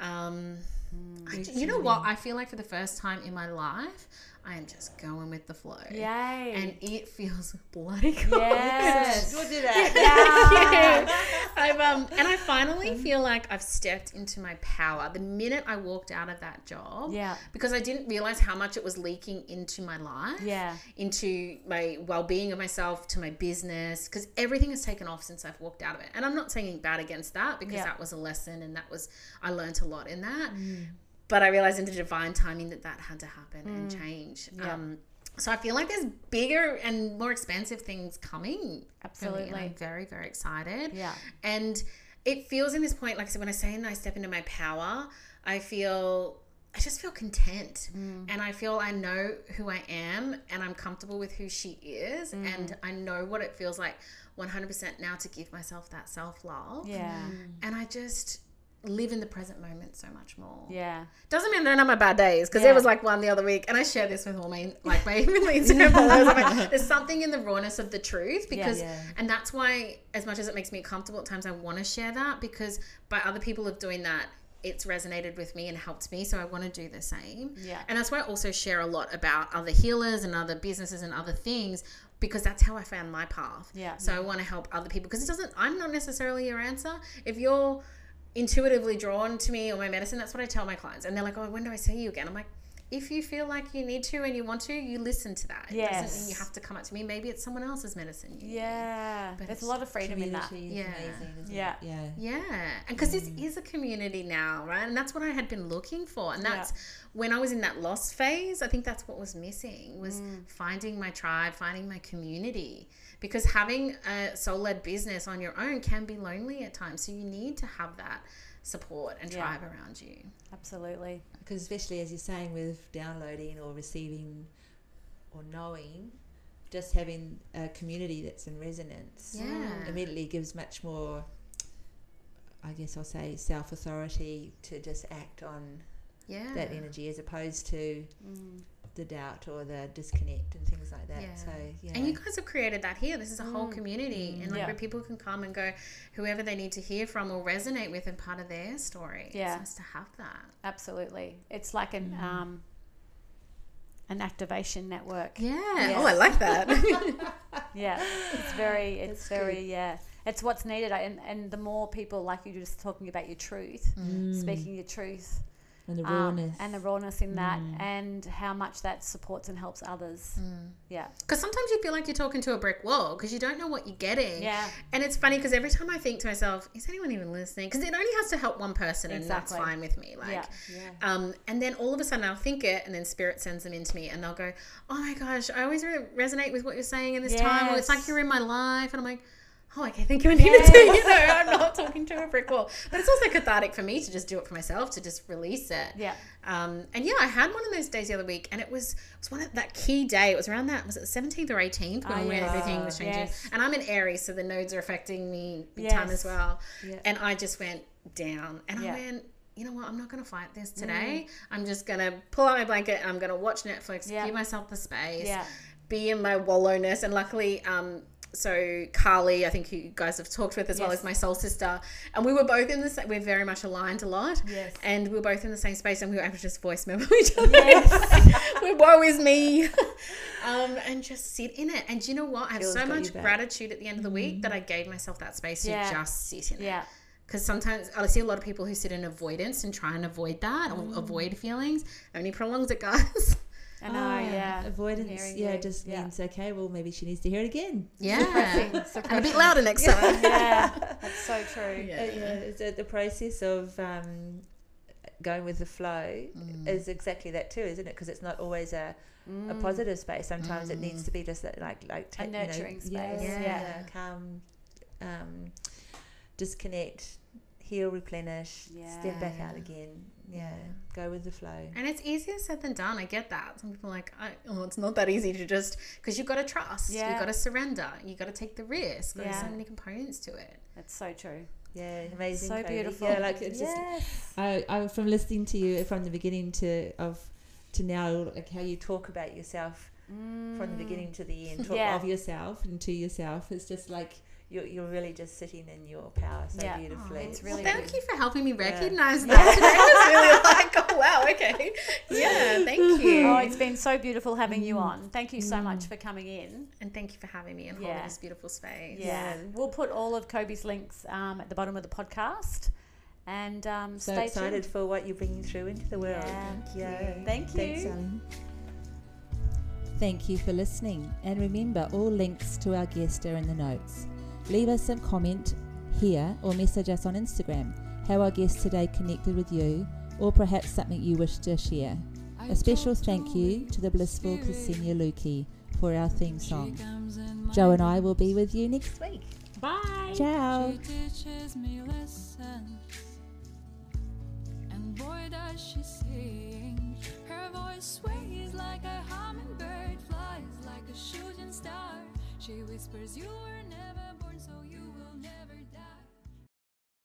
Um, Mm. I, you know what? I feel like for the first time in my life, I am just going with the flow. Yay. And it feels *laughs* bloody good. yes. We'll do that. *laughs* Yeah. I've um and I finally feel like I've stepped into my power the minute I walked out of that job. Yeah. Because I didn't realize how much it was leaking into my life. Yeah. Into my well-being of myself, to my business, because everything has taken off since I've walked out of it. And I'm not saying bad against that because Yeah. that was a lesson and that was I learned a lot in that. Mm. But I realized in the divine timing that that had to happen and change. Mm. Yeah. Um, so I feel like there's bigger and more expansive things coming. for me, and Absolutely. I'm very, very excited. Yeah. And it feels in this point, like I said, when I say and I step into my power, I feel I just feel content. Mm. And I feel I know who I am and I'm comfortable with who she is. Mm. And I know what it feels like 100% now to give myself that self love. Yeah. And I just live in the present moment so much more. Yeah. Doesn't mean I don't my bad days because Yeah. there was like one the other week, and I share this with all my like my Instagram followers. I'm like, there's *laughs* something in the rawness of the truth because, Yeah. and that's why as much as it makes me comfortable at times, I want to share that because by other people of doing that, it's resonated with me and helped me. So I want to do the same. Yeah. And that's why I also share a lot about other healers and other businesses and other things because that's how I found my path. Yeah. So I want to help other people because it doesn't, I'm not necessarily your answer. If you're intuitively drawn to me or my medicine, that's what I tell my clients. And they're like, oh, when do I see you again? I'm like, if you feel like you need to and you want to, you listen to that. It doesn't mean you have to come up to me. Maybe it's someone else's medicine. you need. Yeah. But There's it's a lot of freedom in that. Yeah. amazing, isn't Yeah. it? Yeah. Yeah, and because this mm. is a community now, right? And that's what I had been looking for, and that's when I was in that lost phase. I think that's what was missing was mm. finding my tribe, finding my community. Because having a soul-led business on your own can be lonely at times, so you need to have that support and Yeah. tribe around you. Absolutely. Because especially as you're saying with downloading or receiving or knowing, just having a community that's in resonance Yeah. immediately gives much more, I guess I'll say, self authority to just act on Yeah, that energy as opposed to mm. The doubt or the disconnect and things like that. Yeah. So, yeah. And you guys have created that here. This is a whole mm. community, and like Yeah. where people can come and go, whoever they need to hear from or resonate with, and part of their story. Yeah. it's nice to have that. Absolutely. It's like an mm. um an activation network. Yeah. Yes. Oh, I like that. *laughs* *laughs* Yeah. It's very it's very yeah. It's what's needed and and the more people like you just talking about your truth, mm. speaking your truth. And the um, rawness. and the rawness in that and how much that supports and helps others. Yeah. Because sometimes you feel like you're talking to a brick wall because you don't know what you're getting. Yeah. And it's funny because every time I think to myself, is anyone even listening? Because it only has to help one person and that's fine with me. Like, Yeah. Um, and then all of a sudden I'll think it and then spirit sends them into me and they'll go, oh my gosh, I always re- resonate with what you're saying in this time. Or it's like you're in my life. And I'm like, oh, okay, thank you. Needed to, you know, I'm not talking to a brick wall. But it's also cathartic for me to just do it for myself, to just release it. Yeah. Um, and yeah, I had one of those days the other week, and it was it was one of that key day. It was around that was it the seventeenth or eighteenth when Ah, when yes. everything was changing. Yes. And I'm in Aries, so the nodes are affecting me big time as well. Yeah. And I just went down, and Yeah. I went. You know what? I'm not going to fight this today. I'm just going to pull out my blanket. I'm going to watch Netflix, Yeah. give myself the space, Yeah. be in my wallowness. And luckily, um, so Carly, I think you guys have talked with as well as my soul sister, and we were both in the same. We're very much aligned a lot. Yes. And we were both in the same space, and we were able to just voice memo *laughs* each other. we *laughs* woe is me, *laughs* um, and just sit in it. And do you know what? I have Feels so much gratitude at the end of the week that I gave myself that space to just sit in it Yeah. because sometimes I see a lot of people who sit in avoidance and try and avoid that Mm. or avoid feelings. Only prolongs it, guys. I know, Oh, yeah. Avoidance, yeah, you. just Yeah. means okay. Well, maybe she needs to hear it again. Yeah, *laughs* Suppressing. and a bit louder next time. Yeah. *laughs* That's so true. Yeah. Uh, yeah, it's, uh, the process of um, going with the flow is exactly that too, isn't it? Because it's not always a, a positive space. Sometimes it needs to be just that, like like ta- you know, nurturing yeah, space, Yeah, yeah. calm, um, disconnect, heal, replenish, step back out again. Yeah, go with the flow. And it's easier said than done. I get that. Some people are like, I, oh, it's not that easy to just because you've got to trust, Yeah. you've got to surrender, you've got to take the risk. There's Yeah. so many components to it. That's so true. Yeah, amazing. So Kobi. beautiful. Yeah, like it's just. I, I from listening to you from the beginning to of to now like how you talk about yourself from the mm. beginning to the end talk Yeah. of yourself and to yourself it's just like you're, you're really just sitting in your power so Yeah. beautifully Oh, it's Well, thank you for helping me recognize *laughs* that today. I was really like, oh wow, okay, yeah, thank *laughs* you, Oh, it's been so beautiful having Mm. you on. Thank you so much for coming in. and thank you for having me and Yeah. holding this beautiful space. Yeah. We'll put all of Kobi's links um, at the bottom of the podcast. And um, so stay excited tuned. for what you're bringing through into the world Yeah. you. Thank you. Alan. Thank you for listening, and remember all links to our guest are in the notes. Leave us some comment here or message us on Instagram how our guest today connected with you, or perhaps something you wish to share. A special thank you to the blissful Ksenia Luki for our theme song. Joe and I will be with you next week. Bye. Ciao. She teaches me lessons, and boy does she sing. Her voice sways like a hummingbird, flies like a shooting star. She whispers, "You were never born, so you will never